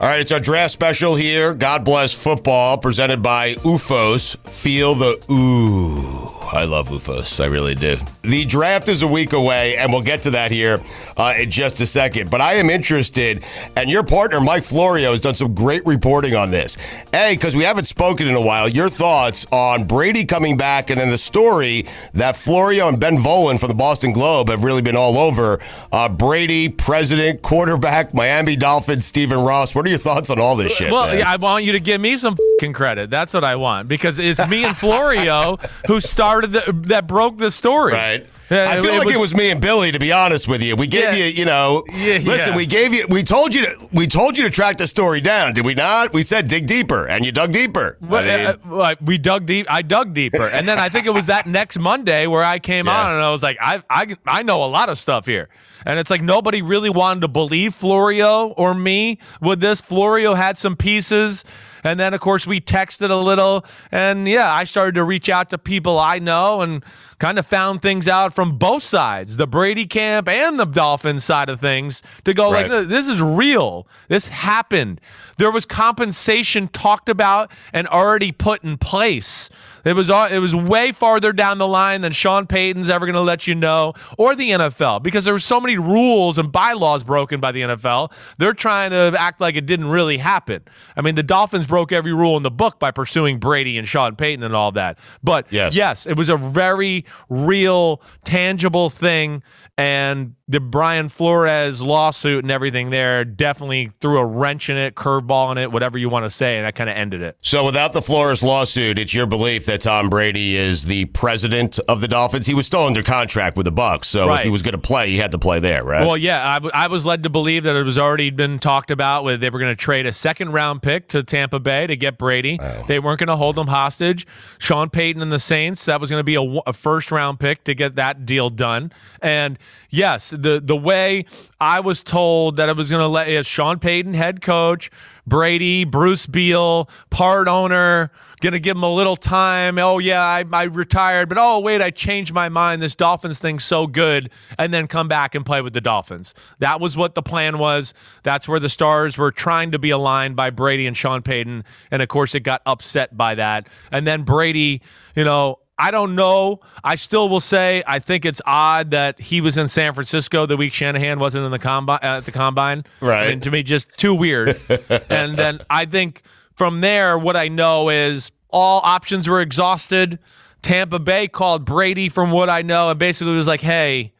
All right, it's our draft special here. God bless football, presented by OOFOS. Feel the ooh. I love OOFOS. I really do. The draft is a week away, and we'll get to that here uh, in just a second. But I am interested, and your partner, Mike Florio, has done some great reporting on this. A, because we haven't spoken in a while, your thoughts on Brady coming back, and then the story that Florio and Ben Volin from the Boston Globe have really been all over. Uh, Brady, president, quarterback, Miami Dolphins, Stephen Ross. What are your thoughts on all this shit? Well, man? I want you to give me some credit. That's what I want because it's me and [LAUGHS] Florio who started the, that broke the story. Right. I feel like it was me and Billy, to be honest with you. We gave Yeah. you, you know, Yeah, listen, yeah. we gave you, we told you to, we told you to track the story down, did we not? We said dig deeper, and you dug deeper. I mean, uh, well, we dug deep. I dug deeper, and then I think it was that next Monday where I came on and I was like, I, I, I know a lot of stuff here, and it's like nobody really wanted to believe Florio or me with this. Florio had some pieces, and then of course we texted a little, and yeah, I started to reach out to people I know and kind of found things out from both sides, the Brady camp and the Dolphins side of things, to go like, Right. "No, this is real. This happened. There was compensation talked about and already put in place. It was it was way farther down the line than Sean Payton's ever going to let you know or the NFL because there were so many rules and bylaws broken by the NFL. They're trying to act like it didn't really happen. I mean, the Dolphins broke every rule in the book by pursuing Brady and Sean Payton and all that. But Yes. yes, it was a very real, tangible thing. And the Brian Flores lawsuit and everything there definitely threw a wrench in it, curveball in it, whatever you want to say, and that kind of ended it. So, without the Flores lawsuit, it's your belief that Tom Brady is the president of the Dolphins. He was still under contract with the Bucs, so Right. if he was going to play, he had to play there, right? Well, yeah, I, w- I was led to believe that it was already been talked about. With they were going to trade a second round pick to Tampa Bay to get Brady. Oh. They weren't going to hold him hostage. Sean Payton and the Saints that was going to be a first round pick to get that deal done. And yes, the the way I was told that it was going to let is Sean Payton head coach, Brady, Bruce Beal, part owner, going to give him a little time. Oh, yeah, I, I retired, but oh, wait, I changed my mind. This Dolphins thing's so good. And then come back and play with the Dolphins. That was what the plan was. That's where the stars were trying to be aligned by Brady and Sean Payton. And of course, it got upset by that. And then Brady, you know, I don't know. I still will say I think it's odd that he was in San Francisco the week Shanahan wasn't in the combine uh, at the combine. Right. I mean, to me, just too weird. [LAUGHS] and then I think from there, what I know is all options were exhausted. Tampa Bay called Brady, from what I know, and basically was like, "Hey,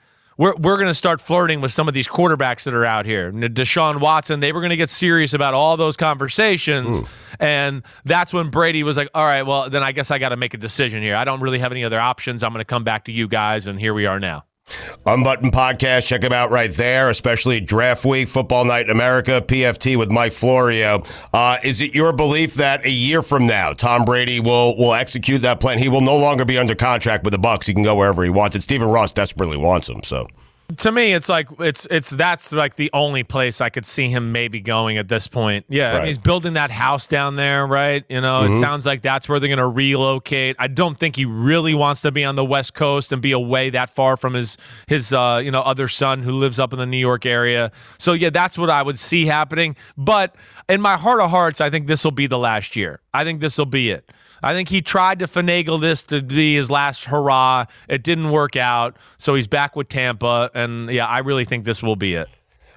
we're we're going to start flirting with some of these quarterbacks that are out here." Deshaun Watson, they were going to get serious about all those conversations, and that's when Brady was like, "All right, well, then I guess I got to make a decision here. I don't really have any other options. I'm going to come back to you guys, and here we are now." Unbuttoned podcast, check him out right there, especially draft week, football night in America, PFT with Mike Florio. Uh, is it your belief that a year from now, Tom Brady will will execute that plan? He will no longer be under contract with the Bucs. He can go wherever he wants. And Stephen Ross desperately wants him. So to me, it's like it's it's that's like the only place I could see him maybe going at this point. Yeah, I mean, Right. he's building that house down there, right? You know, it sounds like that's where they're going to relocate. I don't think he really wants to be on the West Coast and be away that far from his his uh, you know other son who lives up in the New York area. So yeah, that's what I would see happening. But in my heart of hearts, I think this will be the last year. I think this will be it. I think he tried to finagle this to be his last hurrah. It didn't work out, so he's back with Tampa, and yeah, I really think this will be it.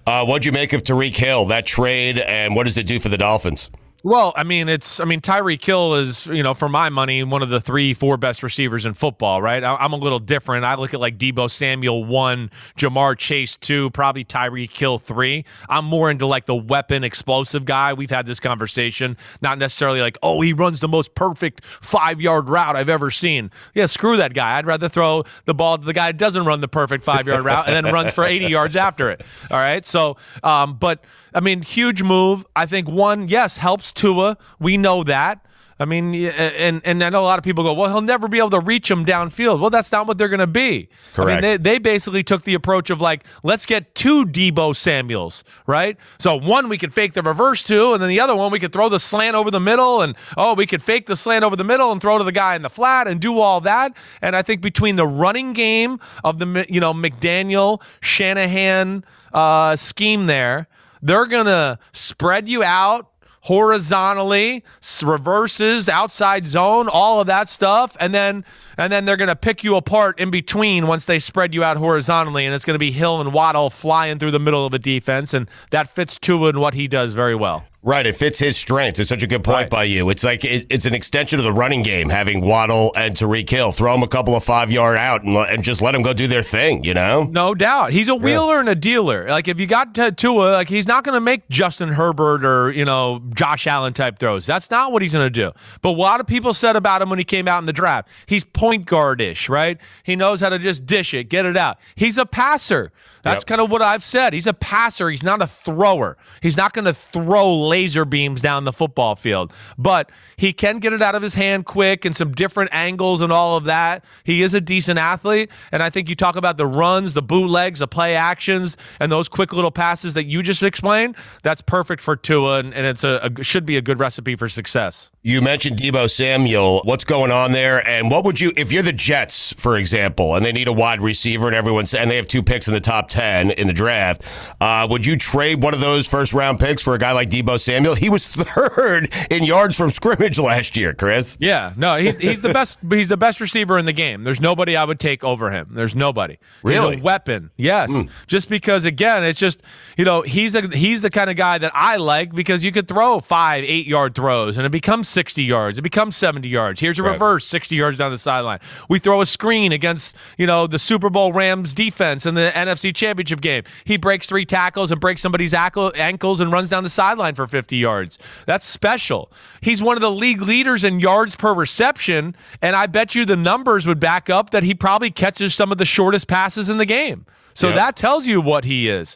uh, what'd you make of Tyreek Hill, that trade, and what does it do for the Dolphins? Well, I mean, it's I mean Tyreek Hill is you know for my money one of the three four best receivers in football, right? I, I'm a little different. I look at like Deebo Samuel one, Ja'Marr Chase two, probably Tyreek Hill three. I'm more into like the weapon explosive guy. We've had this conversation, not necessarily like oh he runs the most perfect five yard route I've ever seen. Yeah, screw that guy. I'd rather throw the ball to the guy that doesn't run the perfect five yard route and then runs for 80 yards after it. All right, so um, but I mean, huge move. I think one, yes, helps Tua. We know that. I mean, and and I know a lot of people go, well, he'll never be able to reach him downfield. Well, that's not what they're going to be. I Correct. mean, they, they basically took the approach of like, let's get two Deebo Samuels, right? So one we could fake the reverse to, and then the other one we could throw the slant over the middle, and oh, we could fake the slant over the middle and throw to the guy in the flat and do all that. And I think between the running game of the you know McDaniel Shanahan uh, scheme there, they're gonna spread you out horizontally, reverses, outside zone, all of that stuff, and then and then they're gonna pick you apart in between once they spread you out horizontally, and it's gonna be Hill and Waddle flying through the middle of a defense, and that fits Tua and what he does very well. Right, it fits his strengths. It's such a good point Right. by you. It's like it, it's an extension of the running game, having Waddle and Tyreek Hill. Throw them a couple of five yard out and, and just let them go do their thing. You know. No doubt. He's a wheeler and a dealer. Like if you got to Tua, like he's not going to make Justin Herbert or, you know, Josh Allen type throws. That's not what he's going to do. But a lot of people said about him when he came out in the draft, he's point guard-ish, right? He knows how to just dish it, get it out. He's a passer. That's Yep. kind of what I've said. He's a passer. He's not a thrower. He's not going to throw laser beams down the football field, but he can get it out of his hand quick and some different angles and all of that. He is a decent athlete. And I think you talk about the runs, the bootlegs, the play actions, and those quick little passes that you just explained. That's perfect for Tua, and, and it's a, a should be a good recipe for success. You mentioned Deebo Samuel. What's going on there? And what would you, if you're the Jets, for example, and they need a wide receiver, and everyone's and they have two picks in the top ten in the draft, uh, would you trade one of those first round picks for a guy like Deebo Samuel? He was [LAUGHS] third in yards from scrimmage last year, Chris. Yeah, no, he's he's the best. [LAUGHS] He's the best receiver in the game. There's nobody I would take over him. There's nobody. Really? he's a weapon. Yes, hmm. just because again, it's just you know he's a he's the kind of guy that I like because you could throw five, eight yard throws and it becomes sixty yards. It becomes seventy yards. Here's a Right. reverse, sixty yards down the sideline. We throw a screen against you know the Super Bowl Rams defense in the NFC Championship game. He breaks three tackles and breaks somebody's ankle, ankles and runs down the sideline for 250 yards. That's special. He's one of the league leaders in yards per reception, and I bet you the numbers would back up that he probably catches some of the shortest passes in the game. So Yep. that tells you what he is.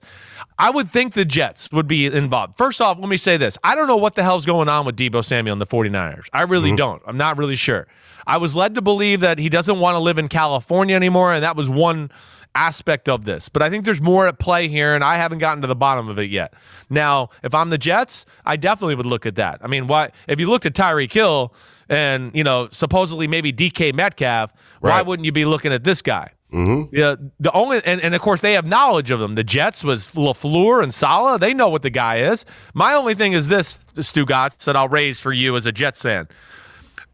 I would think the Jets would be involved. First off, let me say this. I don't know what the hell's going on with Deebo Samuel and the 49ers. I really mm-hmm. don't. I'm not really sure. I was led to believe that he doesn't want to live in California anymore, and that was one aspect of this. But I think there's more at play here, and I haven't gotten to the bottom of it yet. Now, if I'm the Jets, I definitely would look at that. I mean, why if you looked at Tyreek Hill and, you know, supposedly maybe DK Metcalf, why wouldn't you be looking at this guy? Mm-hmm. Yeah, the only and, and of course they have knowledge of them. The Jets was Lafleur and Saleh. They know what the guy is. My only thing is this, Stugotz, that I'll raise for you as a Jets fan.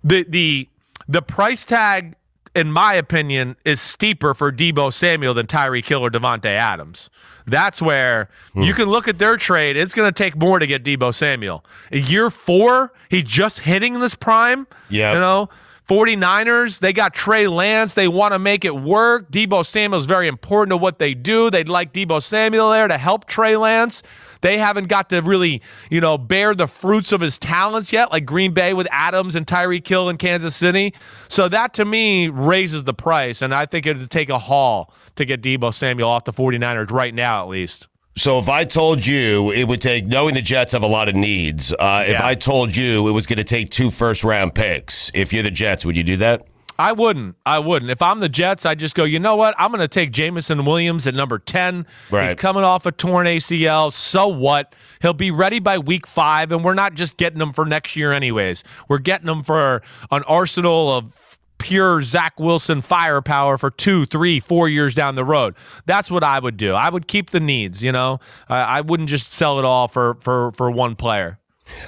The the the price tag, in my opinion, is steeper for Deebo Samuel than Tyreek Hill or Davante Adams. That's where you hmm. can look at their trade. It's going to take more to get Deebo Samuel. Year four, he just hitting this prime. Yeah. You know, 49ers, they got Trey Lance. They want to make it work. Deebo Samuel's very important to what they do. They'd like Deebo Samuel there to help Trey Lance. They haven't got to really, you know, bear the fruits of his talents yet, like Green Bay with Adams and Tyreek Hill in Kansas City. So that to me raises the price. And I think it would take a haul to get Deebo Samuel off the 49ers right now, at least. So if I told you it would take, knowing the Jets have a lot of needs, uh, if I told you it was going to take two first round picks, if you're the Jets, would you do that? I wouldn't. I wouldn't. If I'm the Jets, I just go, you know what? I'm going to take Jameson Williams at number 10. He's coming off a torn ACL. So what? He'll be ready by week five, and we're not just getting him for next year, anyways. We're getting him for an arsenal of pure Zach Wilson firepower for two, three, four years down the road. That's what I would do. I would keep the needs, you know? I I wouldn't just sell it all for, for, for one player.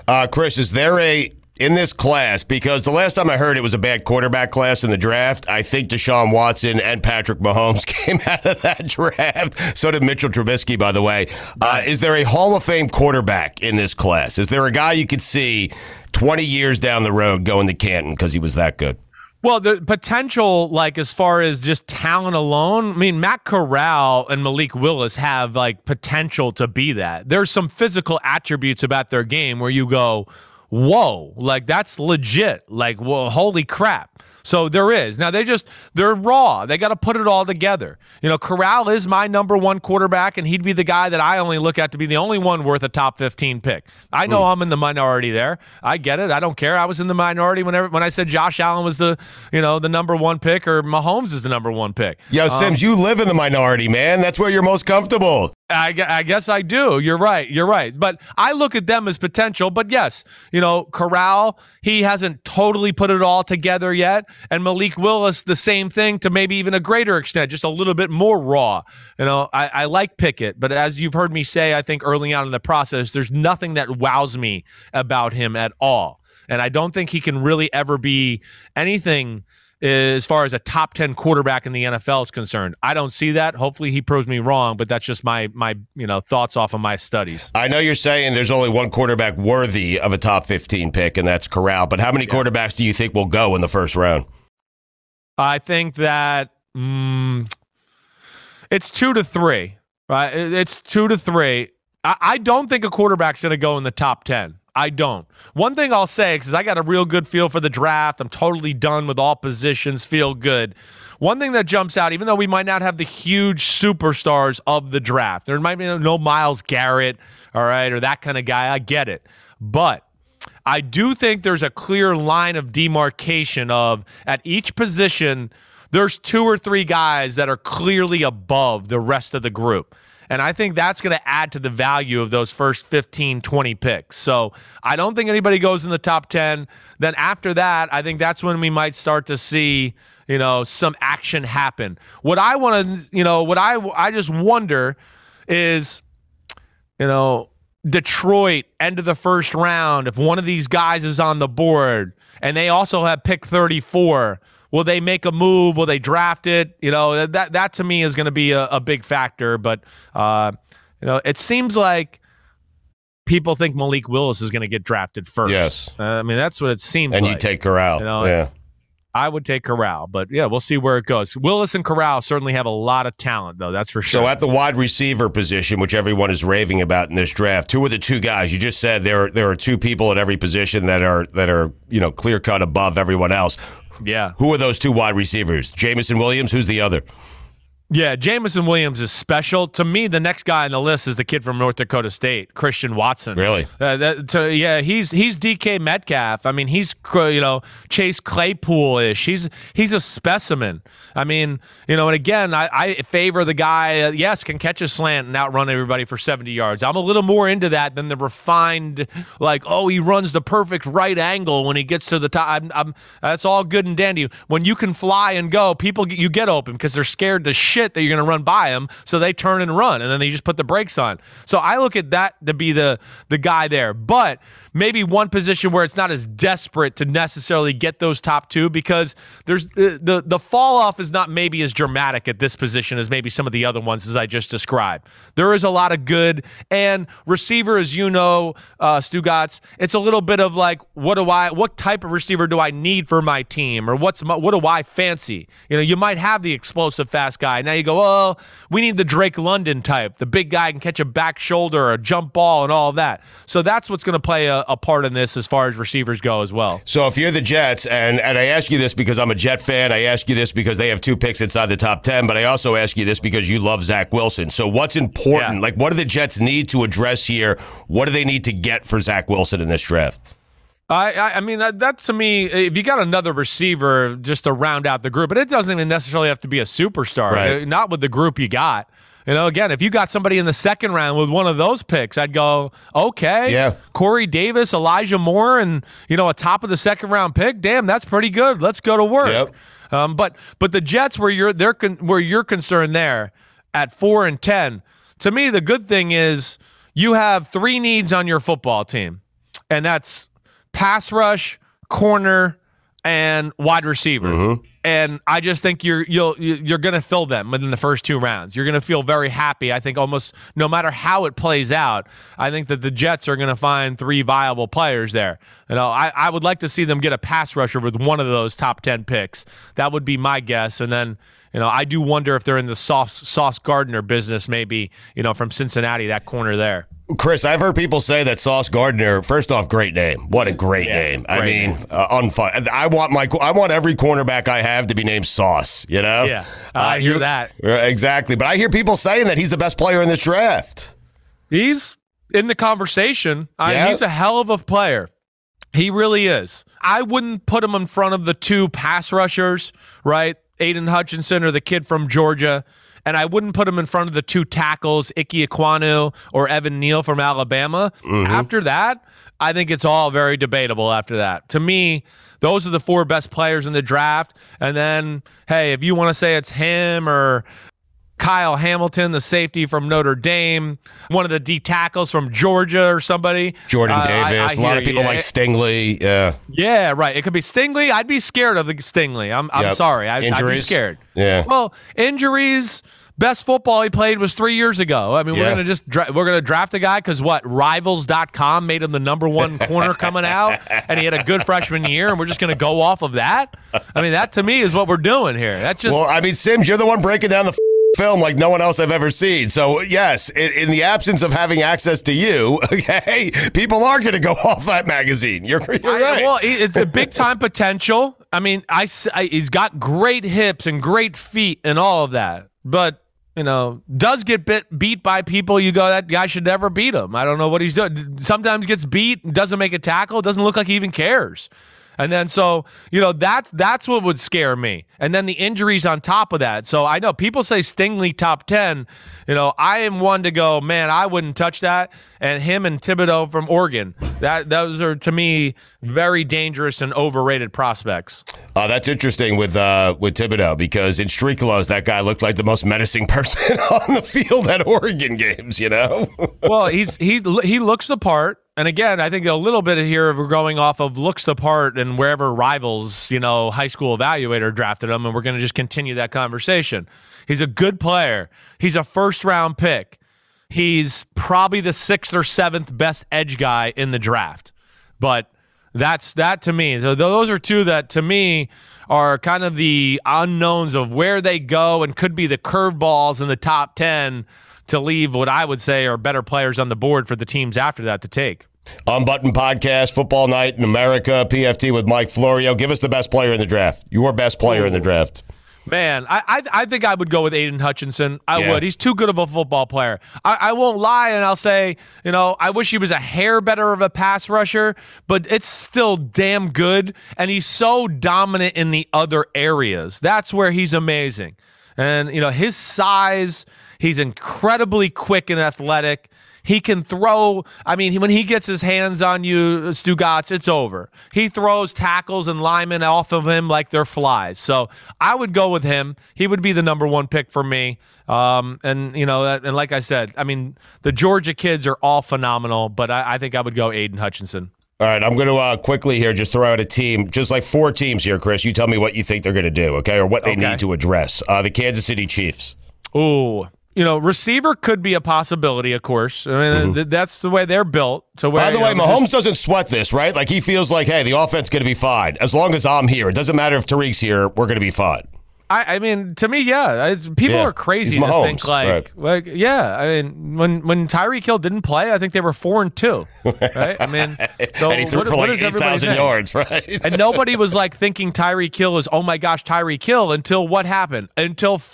Uh, Chris, is there a in this class? Because the last time I heard it was a bad quarterback class in the draft. I think Deshaun Watson and Patrick Mahomes [LAUGHS] came out of that draft. So did Mitchell Trubisky, by the way. Uh, is there a Hall of Fame quarterback in this class? Is there a guy you could see 20 years down the road going to Canton because he was that good? Well, the potential, like as far as just talent alone, I mean, Matt Corral and Malik Willis have like potential to be that. There's some physical attributes about their game where you go, whoa, like that's legit. Like, well, holy crap. So there is. Now they just they're raw. They got to put it all together. You know, Corral is my number one quarterback, and he'd be the guy that I only look at to be the only one worth a top fifteen pick. I know hmm. I'm in the minority there. I get it. I don't care. I was in the minority whenever when I said Josh Allen was the you know the number one pick or Mahomes is the number one pick. Yo, Simms, um, you live in the minority, man. That's where you're most comfortable. I, I guess I do. You're right. You're right. But I look at them as potential. But yes, you know, Corral, he hasn't totally put it all together yet. And Malik Willis, the same thing to maybe even a greater extent, just a little bit more raw. You know, I, I like Pickett, but as you've heard me say, I think early on in the process, there's nothing that wows me about him at all. And I don't think he can really ever be anything as far as a top 10 quarterback in the NFL is concerned. I don't see that. Hopefully he proves me wrong, but that's just my my, you know, thoughts off of my studies. I know you're saying there's only one quarterback worthy of a top 15 pick, and that's Corral. But how many quarterbacks do you think will go in the first round? I think that mm, it's 2 to 3. Right? It's 2 to 3. I, I don't think a quarterback's going to go in the top 10. I don't. One thing I'll say, because I got a real good feel for the draft, I'm totally done with all positions, feel good. One thing that jumps out, even though we might not have the huge superstars of the draft, there might be no Myles Garrett, all right, or that kind of guy. I get it. But I do think there's a clear line of demarcation of at each position, there's two or three guys that are clearly above the rest of the group. And I think that's going to add to the value of those first 15, 20 picks. So I don't think anybody goes in the top 10. Then after that, I think that's when we might start to see, you know, some action happen. What I want to, you know, what I, I just wonder is, you know, Detroit, end of the first round, if one of these guys is on the board and they also have pick 34, will they make a move? Will they draft it? You know, that that to me is going to be a, a big factor. But, uh, you know, it seems like people think Malik Willis is going to get drafted first. Yes. Uh, I mean, that's what it seems like. And like. you take Corral. You know, yeah. I would take Corral, but yeah, we'll see where it goes. Willis and Corral certainly have a lot of talent, though. That's for sure. So at the wide receiver position, which everyone is raving about in this draft, who are the two guys you just said there? Are, there are two people at every position that are that are you know clear cut above everyone else. Yeah. Who are those two wide receivers? Jameson Williams. Who's the other? Yeah, Jameson Williams is special. To me, the next guy on the list is the kid from North Dakota State, Christian Watson. Really? Uh, that, to, yeah, he's he's DK Metcalf. I mean, he's you know Chase Claypool ish. He's he's a specimen. I mean, you know, and again, I, I favor the guy. Uh, yes, can catch a slant and outrun everybody for seventy yards. I'm a little more into that than the refined, like, oh, he runs the perfect right angle when he gets to the top. I'm, I'm that's all good and dandy. When you can fly and go, people you get open because they're scared to shit that you're going to run by them, so they turn and run, and then they just put the brakes on. So I look at that to be the the guy there, but maybe one position where it's not as desperate to necessarily get those top two because there's the the, the fall off is not maybe as dramatic at this position as maybe some of the other ones as I just described. There is a lot of good and receiver, as you know, uh, Stugotz. It's a little bit of like, what do I, what type of receiver do I need for my team, or what's my, what do I fancy? You know, you might have the explosive fast guy. Now you go, oh, we need the Drake London type, the big guy can catch a back shoulder, or a jump ball, and all of that. So that's what's going to play a, a part in this as far as receivers go as well. So if you're the Jets, and and I ask you this because I'm a Jet fan, I ask you this because they have two picks inside the top ten, but I also ask you this because you love Zach Wilson. So what's important? Yeah. Like, what do the Jets need to address here? What do they need to get for Zach Wilson in this draft? I, I, I mean, that, that to me, if you got another receiver just to round out the group, but it doesn't even necessarily have to be a superstar. Right. Not with the group you got. You know, again, if you got somebody in the second round with one of those picks, I'd go, okay, Yeah. Corey Davis, Elijah Moore, and you know, a top of the second round pick. Damn, that's pretty good. Let's go to work. Yep. Um, but but the Jets, where you're they're con- where you're concerned there at four and ten, to me, the good thing is you have three needs on your football team, and that's pass rush, corner, and wide receiver. Mm-hmm. And I just think you're you'll you're going to fill them within the first two rounds. You're going to feel very happy. I think almost no matter how it plays out, I think that the Jets are going to find three viable players there. You know, I, I would like to see them get a pass rusher with one of those top ten picks. That would be my guess. And then you know, I do wonder if they're in the Sauce Sauce Gardner business, maybe you know, from Cincinnati, that corner there. Chris, I've heard people say that Sauce Gardner. First off, great name. What a great Yeah, name. I great mean, uh, unfun. I want my. I want every cornerback I have to be named Sauce. You know. Yeah, I hear you- that. Uh, Exactly, but I hear people saying that he's the best player in this draft. He's in the conversation. I- Yeah. he's a hell of a player. He really is. I wouldn't put him in front of the two pass rushers, right? Aidan Hutchinson or the kid from Georgia. And I wouldn't put him in front of the two tackles, Ike Ekwonu or Evan Neal from Alabama. Mm-hmm. After that, I think it's all very debatable after that. To me, those are the four best players in the draft. And then, hey, if you want to say it's him or Kyle Hamilton, the safety from Notre Dame, one of the D tackles from Georgia or somebody. Jordan Uh, Davis. I a lot of people you. like Stingley. Yeah. Yeah, right. It could be Stingley. I'd be scared of the Stingley. I'm, I'm Yep. sorry. I, I'd be Injuries? scared. Yeah. Well, injuries. Best football he played was three years ago. I mean, we're gonna just dra- we're gonna draft a guy because what? Rivals.com made him the number one corner coming out, [LAUGHS] and he had a good freshman year, and we're just gonna go off of that. I mean, that to me is what we're doing here. That's just Well, I mean, Simms, you're the one breaking down the film like no one else I've ever seen. So yes, in, in the absence of having access to you, [LAUGHS] okay, people are going to go [LAUGHS] off that magazine. You're, you're I- right. well, it's a [LAUGHS] big time potential. I mean, I, I- he's got great hips and great feet and all of that, but you know, does get bit beat by people. You go, that guy should never beat him. I don't know what he's doing. Sometimes gets beat, doesn't make a tackle, doesn't look like he even cares. And then so, you know, that's that's what would scare me. And then the injuries on top of that. So I know people say Stingley top 10. You know, I am one to go, man, I wouldn't touch that. And him and Thibodeaux from Oregon. That those are to me very dangerous and overrated prospects. Uh, that's interesting with uh, with Thibodeaux because in Streetclothes, that guy looked like the most menacing [LAUGHS] person on the field at Oregon games. You know. [LAUGHS] well, he's he he looks the part. And again, I think a little bit here we're going off of looks the part and wherever rivals, you know, high school evaluator drafted him, and we're going to just continue that conversation. He's a good player. He's a first round pick. He's probably the sixth or seventh best edge guy in the draft. But that's that to me. So those are two that to me are kind of the unknowns of where they go and could be the curveballs in the top 10 to leave what I would say are better players on the board for the teams after that to take. Unbuttoned podcast, Football Night in America, PFT with Mike Florio. Give us the best player in the draft. Your best player Ooh. in the draft. Man, I, I, I think I would go with Aidan Hutchinson. I yeah. would. He's too good of a football player. I, I won't lie, and I'll say, you know, I wish he was a hair better of a pass rusher, but it's still damn good. And he's so dominant in the other areas. That's where he's amazing. And you know, his size, he's incredibly quick and athletic. He can throw. I mean, when he gets his hands on you, Stugotz, it's over. He throws tackles and linemen off of him like they're flies. So I would go with him. He would be the number one pick for me. Um, and you know, and like I said, I mean, the Georgia kids are all phenomenal, but I, I think I would go Aidan Hutchinson. All right, I'm going to uh, quickly here just throw out a team, just like four teams here, Chris. You tell me what you think they're going to do, okay, or what they okay. need to address. Uh, the Kansas City Chiefs. Ooh, you know, receiver could be a possibility, of course. I mean, mm-hmm. that's the way they're built. So, where, by the way, know, Mahomes doesn't sweat this, right? Like he feels like, hey, the offense going to be fine as long as I'm here. It doesn't matter if Tyreek's here; we're going to be fine. I, I, mean, to me, yeah, people yeah. are crazy to think like, right. like, yeah. I mean, when when Tyreek Hill didn't play, I think they were four and two, right? I mean, [LAUGHS] so and he threw what, for like eight thousand yards, right? and nobody was like [LAUGHS] thinking Tyreek Hill is, oh my gosh, Tyreek Hill until what happened? Until. F-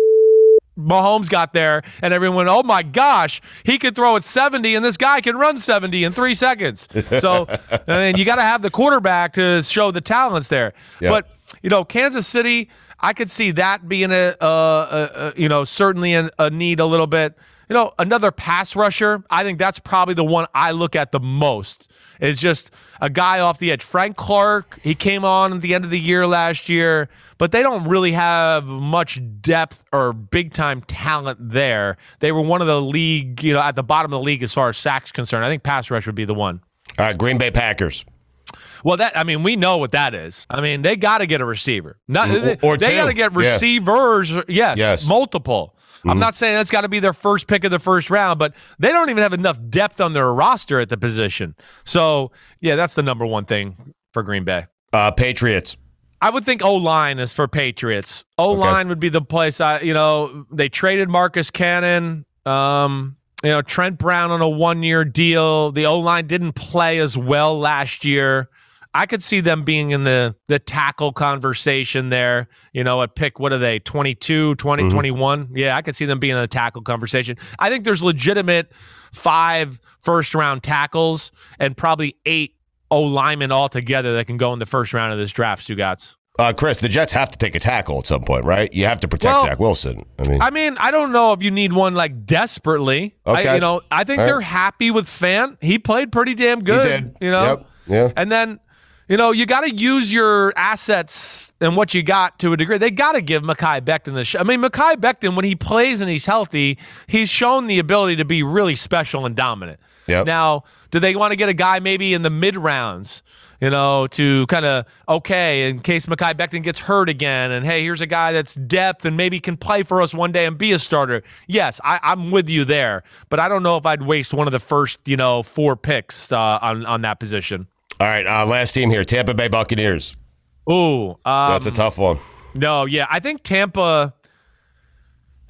Mahomes got there and everyone went, oh my gosh, he could throw at 70 and this guy can run 70 in three seconds. So, [LAUGHS] I mean, you got to have the quarterback to show the talents there. Yep. But, you know, Kansas City, I could see that being a, a, a you know, certainly a, a need a little bit. You know, another pass rusher, I think that's probably the one I look at the most is just a guy off the edge. Frank Clark, he came on at the end of the year last year, but they don't really have much depth or big time talent there. They were one of the league, you know, at the bottom of the league as far as sacks concerned. I think pass rush would be the one. All right, Green Bay Packers. Well, that I mean, we know what that is. I mean, they got to get a receiver. Not or, or they got to get receivers. Yeah. Yes, yes, multiple. Mm-hmm. I'm not saying that's got to be their first pick of the first round, but they don't even have enough depth on their roster at the position. So, yeah, that's the number one thing for Green Bay. Uh, Patriots. I would think O line is for Patriots. O line okay. would be the place. I, you know, they traded Marcus Cannon. Um, you know, Trent Brown on a one year deal. The O line didn't play as well last year. I could see them being in the the tackle conversation there. You know, at pick, what are they, 22, 20, mm-hmm. 21? Yeah, I could see them being in the tackle conversation. I think there's legitimate five first round tackles and probably eight O linemen altogether that can go in the first round of this draft, Stugotz. Uh, Chris, the Jets have to take a tackle at some point, right? You have to protect well, Zach Wilson. I mean, I mean, I don't know if you need one like desperately. Okay. I, you know, I think All they're happy with Fant. He played pretty damn good. You know, yep. yeah. And then you know, you got to use your assets and what you got to a degree. They got to give Mekhi Becton the shot. I mean, Mekhi Becton, when he plays and he's healthy, he's shown the ability to be really special and dominant. Yep. Now, do they want to get a guy maybe in the mid rounds, you know, to kind of, okay, in case Mekhi Becton gets hurt again, and hey, here's a guy that's depth and maybe can play for us one day and be a starter? Yes, I, am with you there, but I don't know if I'd waste one of the first, you know, four picks uh, on, on that position. All right, uh, last team here, Tampa Bay Buccaneers. Ooh, um, that's a tough one. No, yeah, I think Tampa.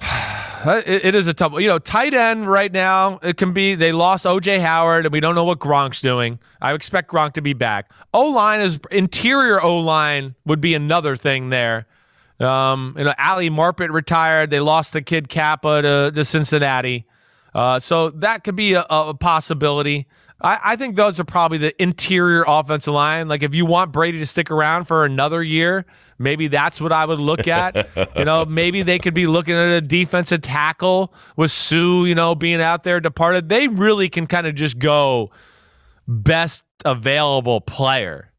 [SIGHS] it, it is a tough. You know, tight end right now. It can be. They lost OJ Howard, and we don't know what Gronk's doing. I expect Gronk to be back. O line is interior. O line would be another thing there. Um, you know, Ali Marpet retired. They lost the kid Cappa to, to Cincinnati. Uh, so that could be a, a possibility. I, I, think those are probably the interior offensive line. Like if you want Brady to stick around for another year, maybe that's what I would look at. you know, [LAUGHS] maybe they could be looking at a defensive tackle with Suh, you know, being out there departed. They really can kind of just go best available player.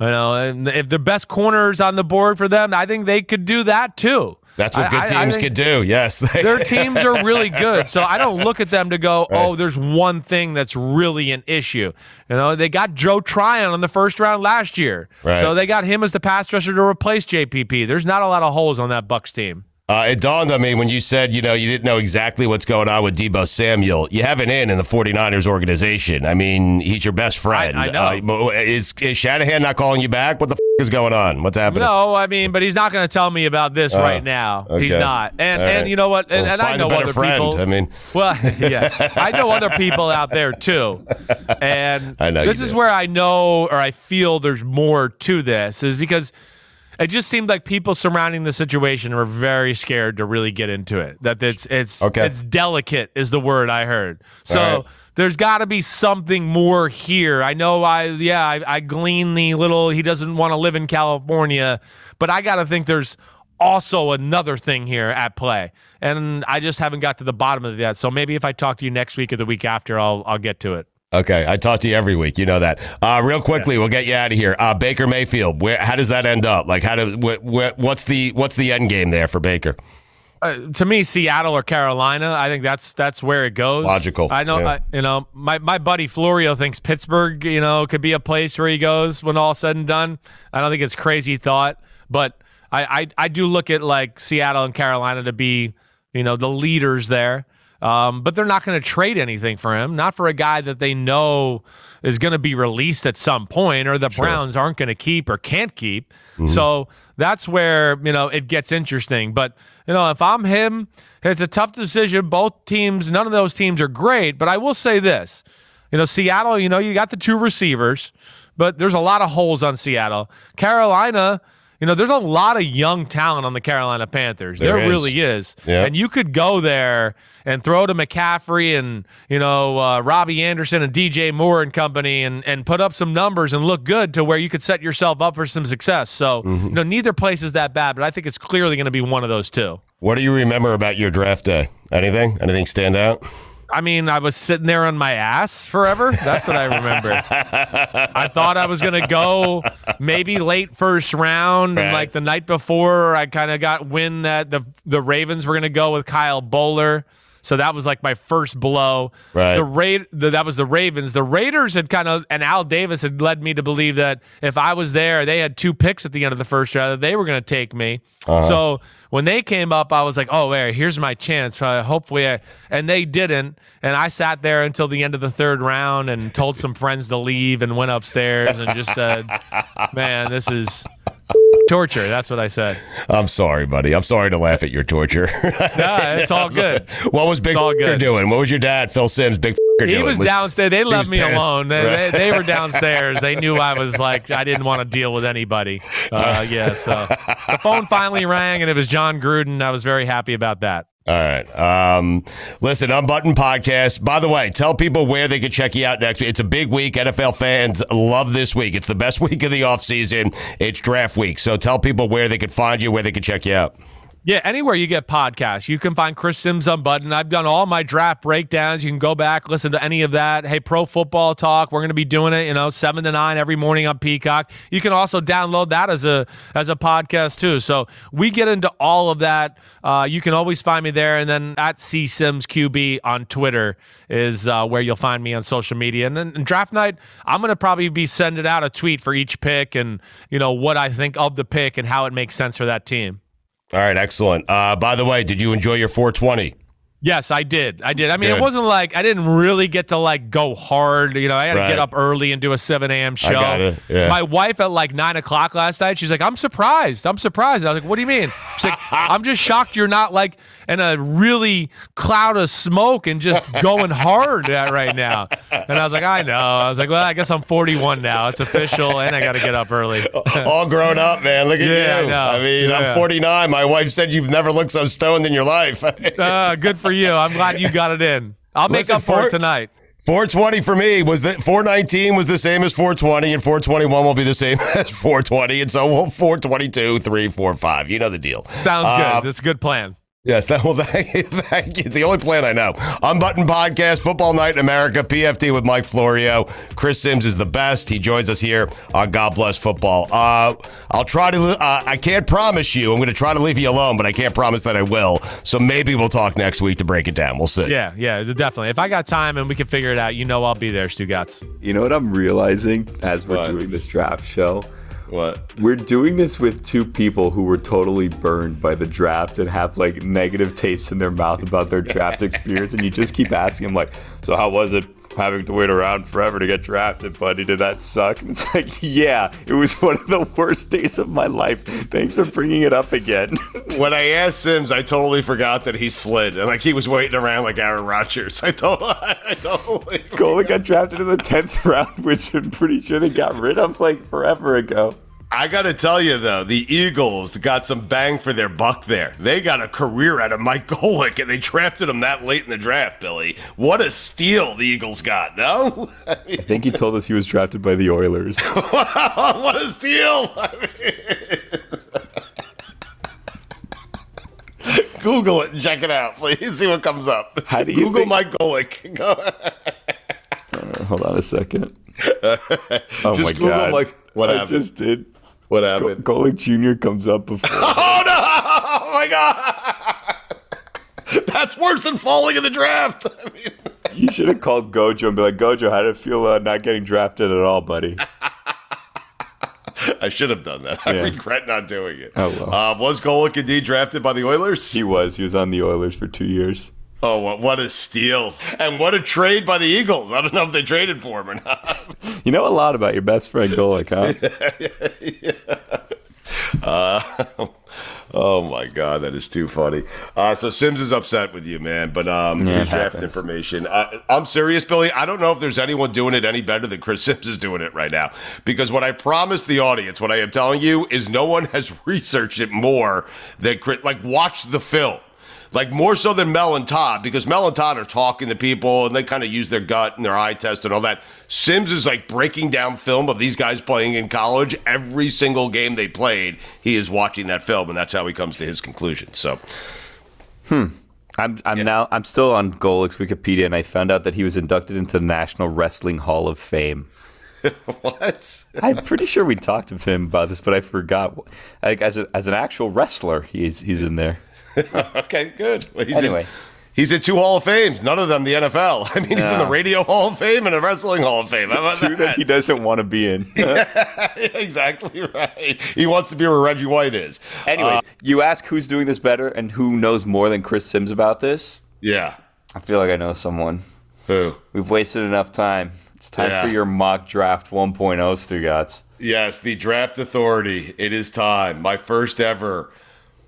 You know, and if the best corners on the board for them, I think they could do that too. That's what good I, teams I can do. Yes. [LAUGHS] their teams are really good. So I don't look at them to go, oh, there's one thing that's really an issue. You know, they got Joe Tryon in the first round last year. Right. So they got him as the pass rusher to replace JPP. There's not a lot of holes on that Bucs team. Uh, it dawned on me when you said, you know, you didn't know exactly what's going on with Deebo Samuel. You have an in in the 49ers organization. I mean, he's your best friend. I know. Uh, is, is Shanahan not calling you back? What the f- is going on? What's happening? No, I mean, but he's not going to tell me about this Oh, right now. He's not. And right. and you know what? And, Well, and I know other friend. people. I mean- [LAUGHS] well, yeah, I know other people out there too. [LAUGHS] And I know this is do. where I know or I feel there's more to this is because it just seemed like people surrounding the situation were very scared to really get into it. That it's it's Okay. it's delicate is the word I heard. So right. there's got to be something more here. I know I yeah I, I glean the little he doesn't want to live in California, but I got to think there's also another thing here at play, and I just haven't got to the bottom of that. So maybe if I talk to you next week or the week after, I'll I'll get to it. Okay, I talk to you every week. You know that. Uh, real quickly, we'll get you out of here. Uh, Baker Mayfield. Where? How does that end up? Like, how do? Wh- wh- what's the what's the end game there for Baker? Uh, to me, Seattle or Carolina, I think that's that's where it goes. Logical, I know. yeah. I, you know, my my buddy Florio thinks Pittsburgh, you know, could be a place where he goes when all said and done. I don't think it's crazy thought, but I I, I do look at like Seattle and Carolina to be, you know, the leaders there. Um, but they're not going to trade anything for him, not for a guy that they know is going to be released at some point, or the Browns aren't going to keep or can't keep. So that's where you know it gets interesting. But you know, if I'm him, it's a tough decision. Both teams, none of those teams are great. But I will say this: you know, Seattle, you know, you got the two receivers, but there's a lot of holes on Seattle. Carolina. You know, there's a lot of young talent on the Carolina Panthers. There there is. really is. Yeah. And you could go there and throw to McCaffrey and you know uh, Robbie Anderson and DJ Moore and company and and put up some numbers and look good to where you could set yourself up for some success. So Mm-hmm. you know neither place is that bad, but I think it's clearly going to be one of those two. What do you remember about your draft day? Anything? Anything stand out? I mean, I was sitting there on my ass forever. That's what I remember. I thought I was going to go maybe late first round, Right. and like the night before, I kind of got wind that the the Ravens were going to go with Kyle Boller. So that was like my first blow. Right. The Ra- the, that was the Ravens. The Raiders had kind of and Al Davis had led me to believe that if I was there, they had two picks at the end of the first round. that They were going to take me. So when they came up, I was like, "Oh, wait, here's my chance." Uh, hopefully, I, and they didn't. And I sat there until the end of the third round and told some friends to leave and went upstairs and just said, "Man, this is torture." That's what I said. I'm sorry, buddy. I'm sorry to laugh at your torture. [LAUGHS] Yeah, it's all good. what was Big doing? What was your dad, Phil Simms, Big He doing? was downstairs. They left me pissed. alone. They, Right. they, they were [LAUGHS] downstairs. They knew I was like I didn't want to deal with anybody. Uh, yeah. So the phone finally rang, and it was Jon Gruden. I was very happy about that. All right. Um, listen, Unbutton Podcast. By the way, tell people where they can check you out next week. It's a big week. NFL fans love this week. It's the best [LAUGHS] week of the offseason. It's draft week. So tell people where they can find you, where they can check you out. Yeah, anywhere you get podcasts, you can find Chris Simms Unbuttoned. I've done all my draft breakdowns. You can go back, listen to any of that. Hey, Pro Football Talk, we're going to be doing it, you know, seven to nine every morning on Peacock. You can also download that as a as a podcast too. So we get into all of that. Uh, you can always find me there, and then at C Simms QB on Twitter is uh, where you'll find me on social media. And then and draft night, I'm going to probably be sending out a tweet for each pick and you know what I think of the pick and how it makes sense for that team. All right. Excellent. Uh, by the way, did you enjoy your 420? Yes, I did. I did. I mean, Good. it wasn't like I didn't really get to like go hard. You know, I had to get up early and do a 7 a.m. show. got it, yeah. My wife at like nine o'clock last night, she's like, I'm surprised. I'm surprised. I was like, what do you mean? She's like, I'm just shocked you're not like in a really cloud of smoke and just [LAUGHS] going hard at right now. And I was like, I know. I was like, well, I guess I'm 41 now. It's official, and I got to get up early. [LAUGHS] All grown up, man. Look at you. Yeah, I you. know. mean, Yeah. I'm 49. My wife said you've never looked so stoned in your life. [LAUGHS] Uh, good for you. I'm glad you got it in. I'll make Listen, up for it tonight. 420 for me was that 419 was the same as 420, and 421 will be the same as 420, and so we'll 422, 3, 4, 5. You know the deal. Sounds Uh, good. That's a good plan. Yes, that, [LAUGHS] well, thank you, thank you. It's the only plan I know. Unbuttoned Podcast, Football Night in America, PFT with Mike Florio. Chris Simms is the best. He joins us here on God Bless Football. Uh, I'll try to, uh, I can't promise you, I'm going to try to leave you alone, but I can't promise that I will. So maybe we'll talk next week to break it down. We'll see. Yeah, yeah, definitely. If I got time and we can figure it out, you know I'll be there, Stugotz. You know what I'm realizing as we're What? doing this draft show? What? We're doing this with two people who were totally burned by the draft and have like negative tastes in their mouth about their draft [LAUGHS] experience, and you just keep asking them like, "So how was it having to wait around forever to get drafted, buddy? Did that suck?" And [LAUGHS] it's like, "Yeah, it was [LAUGHS] one of the worst days of my life. Thanks for bringing it up again." [LAUGHS] when I asked Simms, I totally forgot that he slid and like he was waiting around like Aaron Rodgers. I told, I totally. Golden got drafted in the tenth round, which I'm pretty sure they got rid of like forever ago. I got to tell you, though, the Eagles got some bang for their buck there. They got a career out of Mike [LAUGHS] Golic, and they drafted him that late in the draft, Billy. What a steal the Eagles got, no? [LAUGHS] I think he told us he was drafted by the Oilers. [LAUGHS] what a steal! Google it and check it out, please. See what comes up. How do you Google think- Mike Golic? Go Uh, hold on a second. Oh Just my Google god! Mike- what I happened? just did. What Go- happened? Golic Jr. comes up [LAUGHS] before. Oh no! Oh my god! That's worse than falling in the draft. I mean, you should have called Gojo and be like, Gojo, how did it feel uh, not getting drafted at all, buddy? [LAUGHS] I should have done that. I Yeah. regret not doing it. Oh, well. Uh, was Golic indeed drafted by the Oilers? He was. He was on the Oilers for two years. Oh, what, what a steal! And what a trade by the Eagles. I don't know if they traded for him or not. [LAUGHS] You know a lot about your best friend Golic, huh? [LAUGHS] Uh, [LAUGHS] oh my god, that is too funny. Uh, so Simms is upset with you, man. But um, Yeah, here's draft information. Uh, I'm serious, Billy. I don't know if there's anyone doing it any better than Chris Simms is doing it right now. Because what I promised the audience, what I am telling you, is no one has researched it more than Chris. Like, watch the film. Like more so than Mel and Todd, because Mel and Todd are talking to people and they kind of use their gut and their eye test and all that. Simms is like breaking down film of these guys playing in college. Every single game they played, he is watching that film, and that's how he comes to his conclusion. So, hmm. I'm I'm now I'm still on Golic's Wikipedia, and I found out that he was inducted into the National Wrestling Hall of Fame. [LAUGHS] what? I'm pretty sure we talked to him about this, but I forgot. Like as a, as an actual wrestler, he's he's in there. [LAUGHS] okay, good. Well, he's Anyway. in, he's in two Hall of Fames, none of them the NFL. [LAUGHS] I mean, he's in the Radio Hall of Fame and a Wrestling Hall of Fame. How about Two that that? he doesn't want to be in. [LAUGHS] exactly right. He wants to be where Reggie White is. Anyways, Uh, you ask who's doing this better and who knows more than Chris Simms about this. yeah. I feel like I know someone. Who? We've wasted enough time. It's time Yeah. for your mock draft 1.0, Stugotz. Yes, the draft authority. It is time. My first ever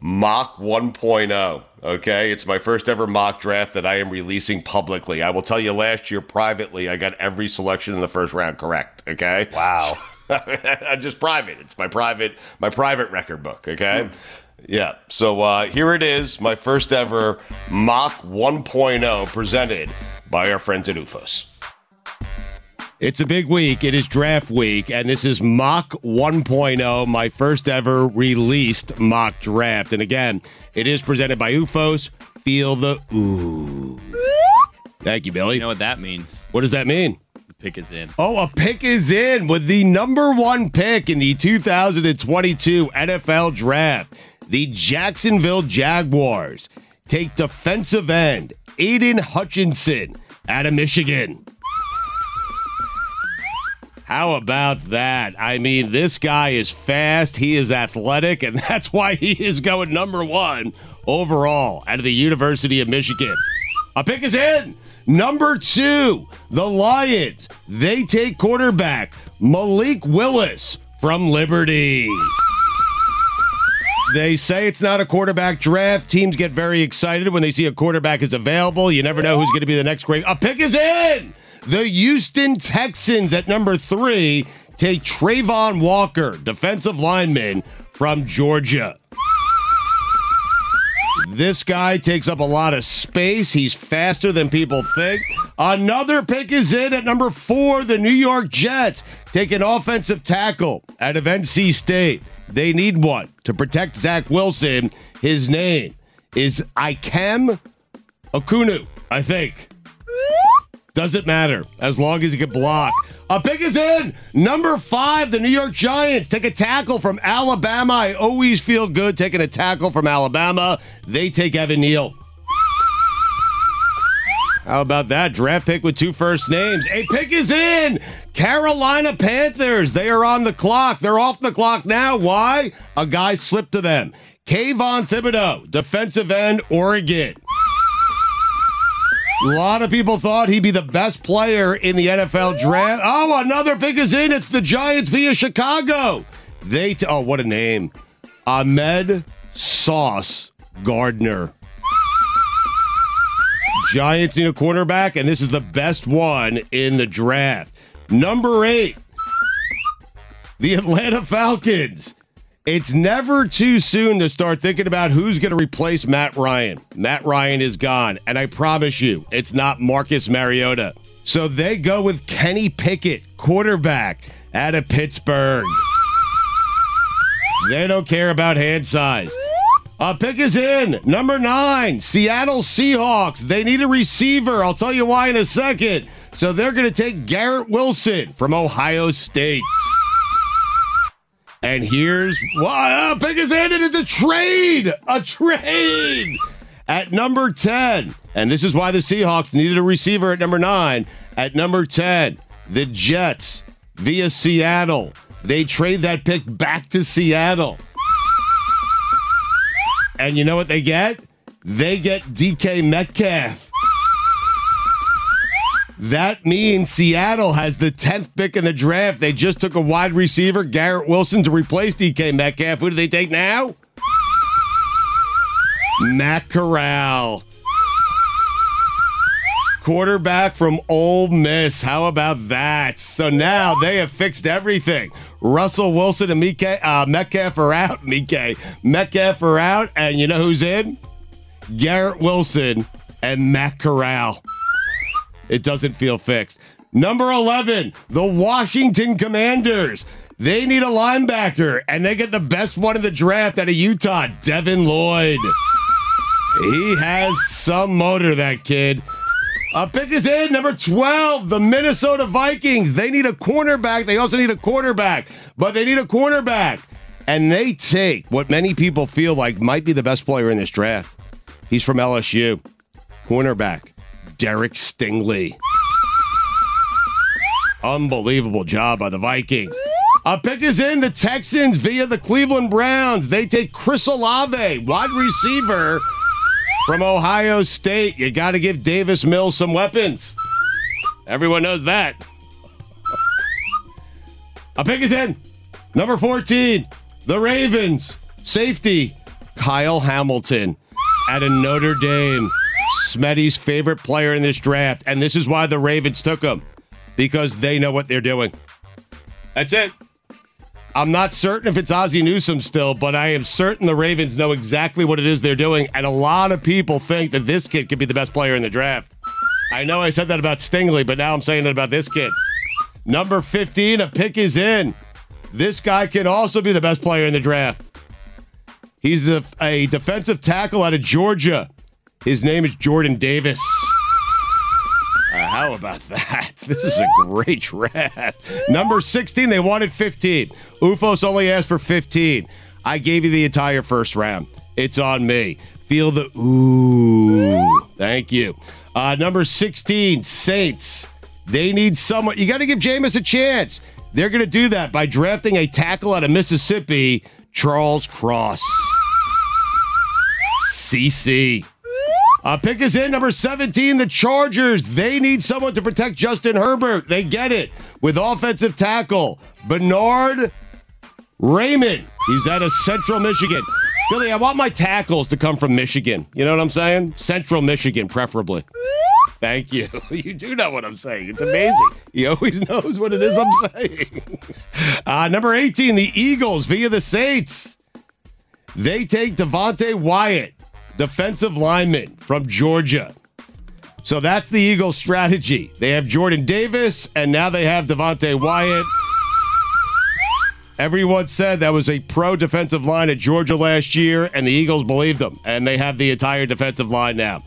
mock 1.0. Okay, it's my first ever mock draft that I am releasing publicly. I will tell you, last year privately, I got every selection in the first round correct. Okay. Wow. [LAUGHS] [LAUGHS] I'm just private. It's my private my private record book. Okay. Yeah. So uh, here it is, my first ever mock 1.0 presented by our friends at OOFOS. It's a big week. It is draft week, and this is mock 1.0, my first ever released mock draft. And again, it is presented by OOFOS. Feel the ooh. Thank you, Billy. You know what that means? what does that mean? The pick is in. Oh, a pick is in with the number one pick in the 2022 NFL Draft. The Jacksonville Jaguars take defensive end Aidan Hutchinson out of Michigan. How about that? I mean, this guy is fast, he is athletic, and [LAUGHS] that's why he is going number one overall out of the University of Michigan. A pick is in. Number two, the Lions. They take quarterback Malik Willis from Liberty. They say it's not a quarterback draft. Teams get very excited when they see a quarterback is available. You never know who's going to be the next great. A pick is in. The Houston Texans at number three take Travon Walker, defensive lineman from Georgia. This guy takes up a lot of space. He's faster than people think. Another pick is in at number four. The New York Jets take an offensive tackle out of NC State. They need one to protect Zach Wilson. His name is Ikem Okunu, I think. Doesn't matter as long as he can block. A pick is in. Number five, the New York Giants take a tackle from Alabama. I always feel good taking a tackle from Alabama. They take Evan Neal. How about that? Draft pick with two first names. A pick is in. Carolina Panthers. They are on the clock. They're off the clock now. Why? A guy slipped to them. Kayvon Thibodeaux, defensive end, Oregon. A lot of people thought he'd be the best player in the NFL draft. Oh, another pick is in. It's the Giants via Chicago. They t- oh, what a name. Ahmad Sauce Gardner. Giants need a cornerback, and this is the best one in the draft. Number eight, the Atlanta Falcons. It's never too soon to start thinking about who's going to replace Matt Ryan. Matt Ryan is gone, and I promise you, it's not Marcus Mariota. So they go with Kenny Pickett, quarterback out of Pittsburgh. They don't care about hand size. A pick is in. Number nine, Seattle Seahawks. They need a receiver. I'll tell you why in a second. So they're going to take Garrett Wilson from Ohio State. And here's why a pick is and it's a trade. A trade at number 10. And this is why the Seahawks needed a receiver at number nine. At number 10, the Jets via Seattle. They trade that pick back to Seattle. And you know what they get? They get DK Metcalf. That means Seattle has the 10th pick in the draft. They just took a wide receiver, Garrett Wilson, to replace DK Metcalf. Who do they take now? Matt Corral. Quarterback from Ole Miss. How about that? So now they have fixed everything. Russell Wilson and Mike, uh, Metcalf are out. [LAUGHS] Mike, Metcalf are out. And you know who's in? Garrett Wilson and Matt Corral. It doesn't feel fixed. Number 11, the Washington Commanders. They need a linebacker, and they get the best one in the draft out of Utah, Devin Lloyd. He has some motor, that kid. A pick is in, number 12, the Minnesota Vikings. They need a cornerback. They also need a quarterback, but they need a cornerback. And they take what many people feel like might be the best player in this draft. He's from LSU. Cornerback, Derek Stingley. Unbelievable job by the Vikings. A pick is in the Texans via the Cleveland Browns. They take Chris Olave, wide receiver from Ohio State. You got to give Davis Mills some weapons. Everyone knows that. A pick is in. Number 14, the Ravens. Safety, Kyle Hamilton at a Notre Dame. Smetty's favorite player in this draft. And this is why the Ravens took him because they know what they're doing. That's it. I'm not certain if it's Ozzie Newsome still, but I am certain the Ravens know exactly what it is they're doing. And a lot of people think that this kid could be the best player in the draft. I know I said that about Stingley, but now I'm saying it about this kid. Number 15, a pick is in. This guy can also be the best player in the draft. He's a, a defensive tackle out of Georgia. His name is Jordan Davis. Uh, how about that? [LAUGHS] This is a great draft. Number 16, they wanted 15. OOFOS only asked for 15. I gave you the entire first round. It's on me. Feel the ooh. Thank you. Uh, number 16, Saints. They need someone. You got to give Jameis a chance. They're going to do that by drafting a tackle out of Mississippi, Charles Cross. CC. Uh, pick is in number 17, the Chargers. They need someone to protect Justin Herbert. They get it with offensive tackle Bernhard Raimann. He's out of Central Michigan. Billy, I want my tackles to come from Michigan. You know what I'm saying? Central Michigan, preferably. Thank you. [LAUGHS] You do know what I'm saying. It's amazing. He always [LAUGHS] knows what it is I'm saying. [LAUGHS] Uh, number 18, the Eagles via the Saints. They take Devonte Wyatt defensive lineman from Georgia. So that's the Eagles' strategy. They have Jordan Davis, and now they have Devonte Wyatt. Everyone said that was a pro defensive line at Georgia last year, and the Eagles believed them, and they have the entire defensive line now.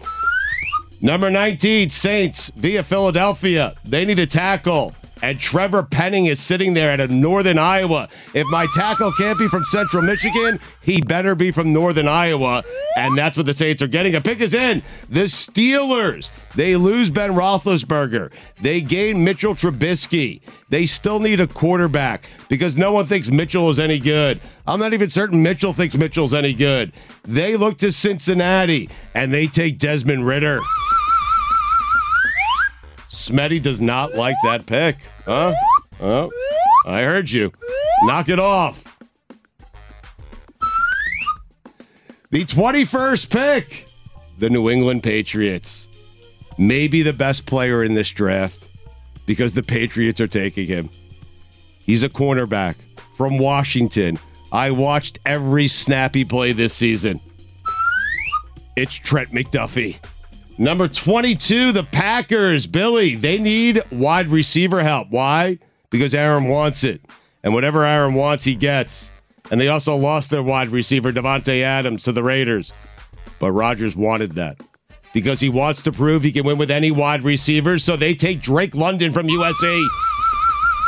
Number 19, Saints via Philadelphia. They need a tackle And Trevor Penning is sitting there out of Northern Iowa. If my tackle can't be from Central Michigan, he better be from Northern Iowa. And that's what the Saints are getting. A pick is in. The Steelers. They lose Ben Roethlisberger. They gain Mitchell Trubisky. They still need a quarterback because no one thinks Mitchell is any good. I'm not even certain Mitchell thinks Mitchell's any good. They look to Cincinnati and they take Desmond Ridder. Smetty does not like that pick. Huh? Oh, I heard you. Knock it off. The 21st pick, the New England Patriots. Maybe the best player in this draft because the Patriots are taking him. He's a cornerback from Washington. I watched every snappy play this season. It's Trent McDuffie. Number 22, the Packers. Billy, they need wide receiver help. Why? Because Aaron wants it. And whatever Aaron wants, he gets. And they also lost their wide receiver, Davante Adams, to the Raiders. But Rodgers wanted that because he wants to prove he can win with any wide receiver. So they take Drake London from USA,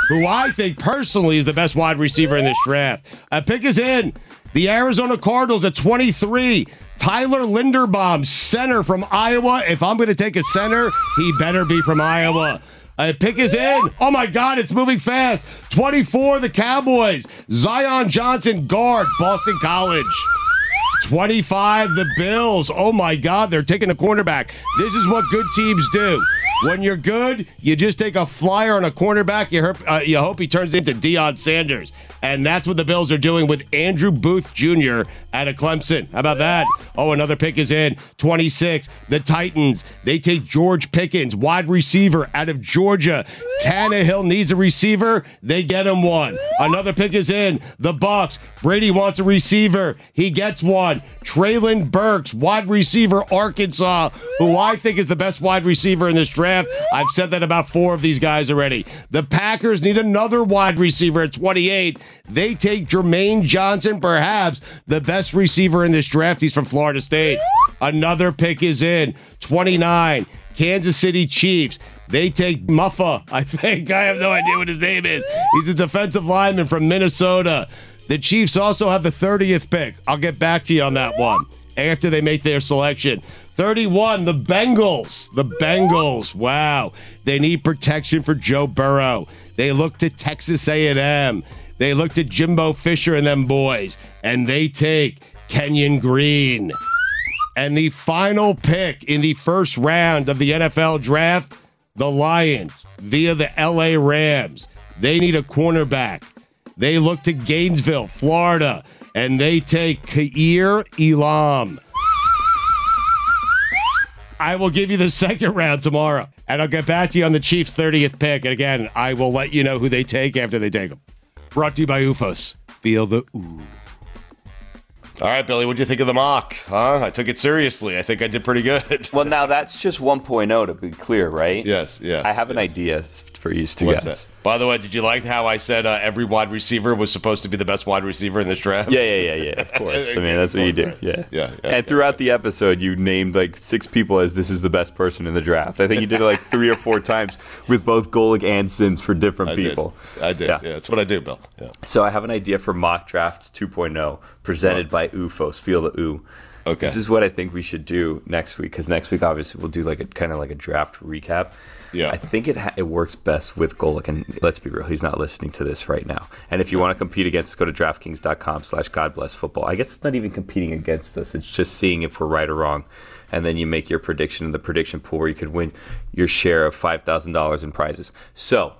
who I think personally is the best wide receiver in this draft. A pick is in. The Arizona Cardinals at 23. Tyler Linderbaum, center from Iowa. If I'm going to take a center, he better be from Iowa. A pick is in. Oh my God, it's moving fast. 24, the Cowboys. Zion Johnson, guard, Boston College. 25, the Bills. Oh my God, they're taking a cornerback. This is what good teams do. When you're good, you just take a flyer on a cornerback. You hope, uh, you hope he turns into Deion Sanders. And that's what the Bills are doing with Andrew Booth Jr. out of Clemson. How about that? Oh, another pick is in. 26. The Titans. They take George Pickens, wide receiver out of Georgia. Tannehill needs a receiver. They get him one. Another pick is in. The Bucs. Brady wants a receiver. He gets one. Treylon Burks, wide receiver, Arkansas, who I think is the best wide receiver in this draft. I've said that about four of these guys already. The Packers need another wide receiver at 28. They take Jermaine Johnson, perhaps the best receiver in this draft. He's from Florida State. Another pick is in. 29. Kansas City Chiefs. They take Muffa, I think. [LAUGHS] I have no idea what his name is. He's a defensive lineman from Minnesota. The Chiefs also have the 30th pick. I'll get back to you on that one after they make their selection. 31, the Bengals. The Bengals. Wow. They need protection for Joe Burrow. They look to Texas A&M. They look to Jimbo Fisher and them boys, and they take Kenyon Green. And the final pick in the first round of the NFL draft, the Lions via the LA Rams. They need a cornerback. They look to Gainesville, Florida, and they take Kaiir Elam. I will give you the second round tomorrow, and I'll get back to you on the Chiefs' 30th pick. And again, I will let you know who they take after they take them. Brought to you by OOFOS. Feel the ooh. All right, Billy, what'd you think of the mock? Huh? I took it seriously. I think I did pretty good. [LAUGHS] Well, now that's just 1.0 to be clear, right? yes, yes. I have an idea for you to What's guess. that? By the way, did you like how I said uh, every wide receiver was supposed to be the best wide receiver in this draft? Yeah, yeah, yeah, yeah. Of [LAUGHS] course. I mean, that's what you do. Yeah. Yeah, yeah, and throughout the episode, you named like six people as this is the best person in the draft. I think you did it like [LAUGHS] three or four times with both Golic and Simms for different I people. Did. I did. Yeah. Yeah. that's what I do, Bill. Yeah. So I have an idea for mock draft 2.0 presented by OOFOS. Feel the ooh. Okay. This is what I think we should do next week because next week obviously we'll do like a kind of like a draft recap. Yeah. I think it ha- it works best with Golic. and let's be real, he's not listening to this right now. And if you want to compete against us, go to DraftKings.com/slash God bless football. I guess it's not even competing against us; it's just seeing if we're right or wrong, and then you make your prediction in the prediction pool where you could win your share of five thousand dollars in prizes. So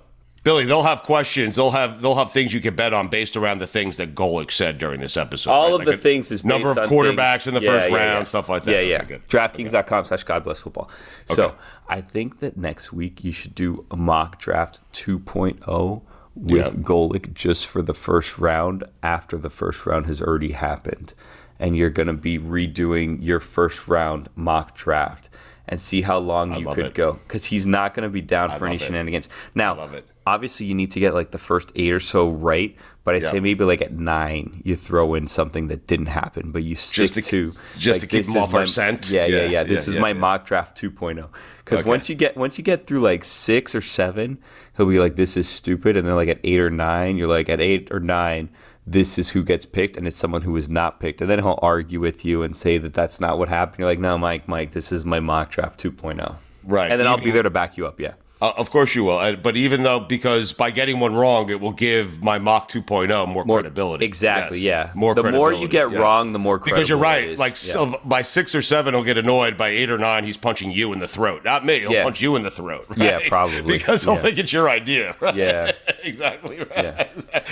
Billy, they'll have questions. They'll have they'll have things you can bet on based around the things that Golic said during this episode. All right? of Like the a things is number of quarterbacks things- in the Yeah, first yeah, round, yeah. stuff like that. Yeah, yeah. Okay. DraftKings.com slash God bless football. So Okay. I think that next week you should do a mock draft 2.0 with Yeah. Golic just for the first round after the first round has already happened. And you're going to be redoing your first round mock draft. and see how long I you could it. go because he's not going to be down I for any it. shenanigans. Now, love it. Obviously, you need to get like the first eight or so right, but I Yeah. say maybe like at nine, you throw in something that didn't happen, but you stick to- to just like, to keep them is off our my- scent? Yeah, yeah, Yeah, yeah. This yeah, is my mock draft 2.0. Because Okay. once you get once you get through like six or seven, he'll be like, "This is stupid," and then like at eight or nine, you're like, at eight or nine, this is who gets picked, and it's someone who was not picked, and then he'll argue with you and say that that's not what happened. You're like, "No, Mike, Mike, this is my mock draft 2.0." Right. and then I'll be there to back you up. Yeah. Uh, of course you will. Uh, but even though, because by getting one wrong, it will give my mock 2.0 more, credibility. Exactly. Yes. Yeah. More The more you get yes. wrong, the more Because you're right. Like Yeah. so by six or seven, he'll get annoyed. By eight or nine, he's punching you in the throat. Not me. He'll Yeah. punch you in the throat. [LAUGHS] Yeah, probably. Because he'll Yeah. think it's your idea. [LAUGHS] Right? Yeah. [LAUGHS] exactly. Right. Yeah.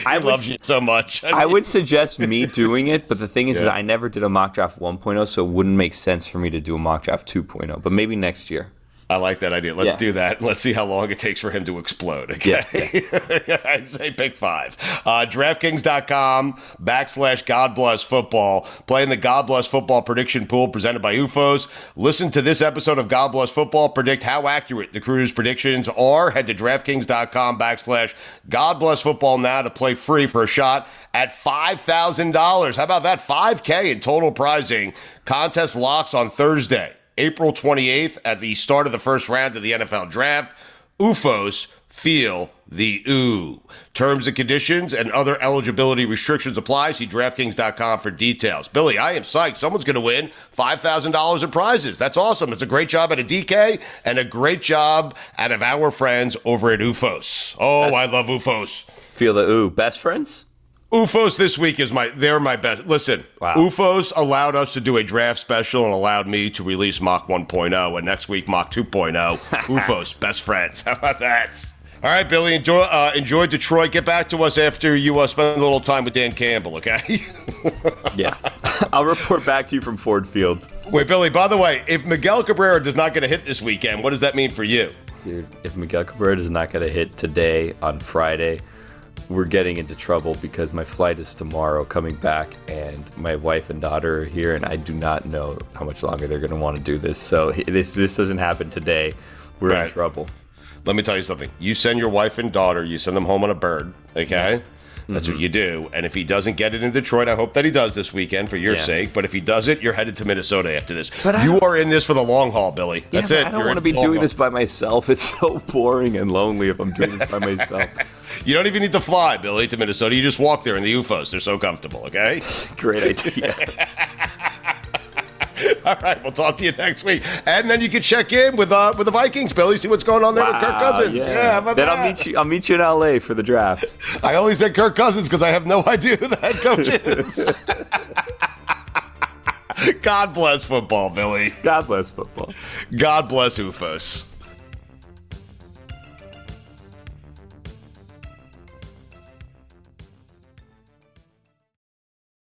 I I love s- you so much. I would suggest me doing it, but the thing is, is I never did a mock draft 1.0, so it wouldn't make sense for me to do a mock draft 2.0. But maybe next year. I like that idea. Let's Yeah. do that. Let's see how long it takes for him to explode. Okay. [LAUGHS] I'd say pick five. Uh, DraftKings.com backslash God Bless Football. Playing the God Bless Football prediction pool presented by OOFOS. Listen to this episode of God Bless Football. Predict how accurate the crew's predictions are. Head to DraftKings.com backslash God Bless Football now to play free for a shot at $5,000. How about that? 5K in total prizing. Contest locks on Thursday. April 28th at the start of the first round of the NFL draft. OOFOS feel the ooh. Terms and conditions and other eligibility restrictions apply. See DraftKings.com for details. Billy, I am psyched. Someone's going to win $5,000 in prizes. That's awesome. It's a great job at a DK and a great job out of our friends over at OOFOS. Oh, I love OOFOS. Feel the ooh. Best friends? OOFOS this week is my they're my best. Listen, Wow. OOFOS allowed us to do a draft special and allowed me to release Mach 1.0 and next week Mach 2.0. [LAUGHS] OOFOS, best friends. [LAUGHS] How about that? All right, Billy, enjoy uh, enjoy Detroit. Get back to us after you uh, spend a little time with Dan Campbell, okay? [LAUGHS] Yeah. I'll report back to you from Ford Field. Wait, Billy, by the way, if Miguel Cabrera does not get a hit this weekend, what does that mean for you? Dude, if Miguel Cabrera does not get a hit today on Friday, we're getting into trouble because my flight is tomorrow coming back and my wife and daughter are here and I do not know how much longer they're going to want to do this. So this this doesn't happen today, we're Right. in trouble. Let me tell you something. You send your wife and daughter, you send them home on a bird, okay? That's Mm-hmm. what you do. And if he doesn't get it in Detroit, I hope that he does this weekend for your Yeah. sake. But if he does it, you're headed to Minnesota after this. But I you are in this for the long haul, Billy. That's yeah, it. I don't want to be doing haul. this by myself. It's so boring and lonely if I'm doing this by myself. [LAUGHS] You don't even need to fly, Billy, to Minnesota. You just walk there in the OOFOS. They're so comfortable, okay? [LAUGHS] Great idea. [LAUGHS] All right, we'll talk to you next week. And then you can check in with uh with the Vikings, Billy, see what's going on there with Kirk Cousins. Yeah, about then that? I'll meet you. I'll meet you in LA for the draft. [LAUGHS] I only said Kirk Cousins because I have no idea who the head coach is. God bless football, Billy. God bless football. God bless OOFOS.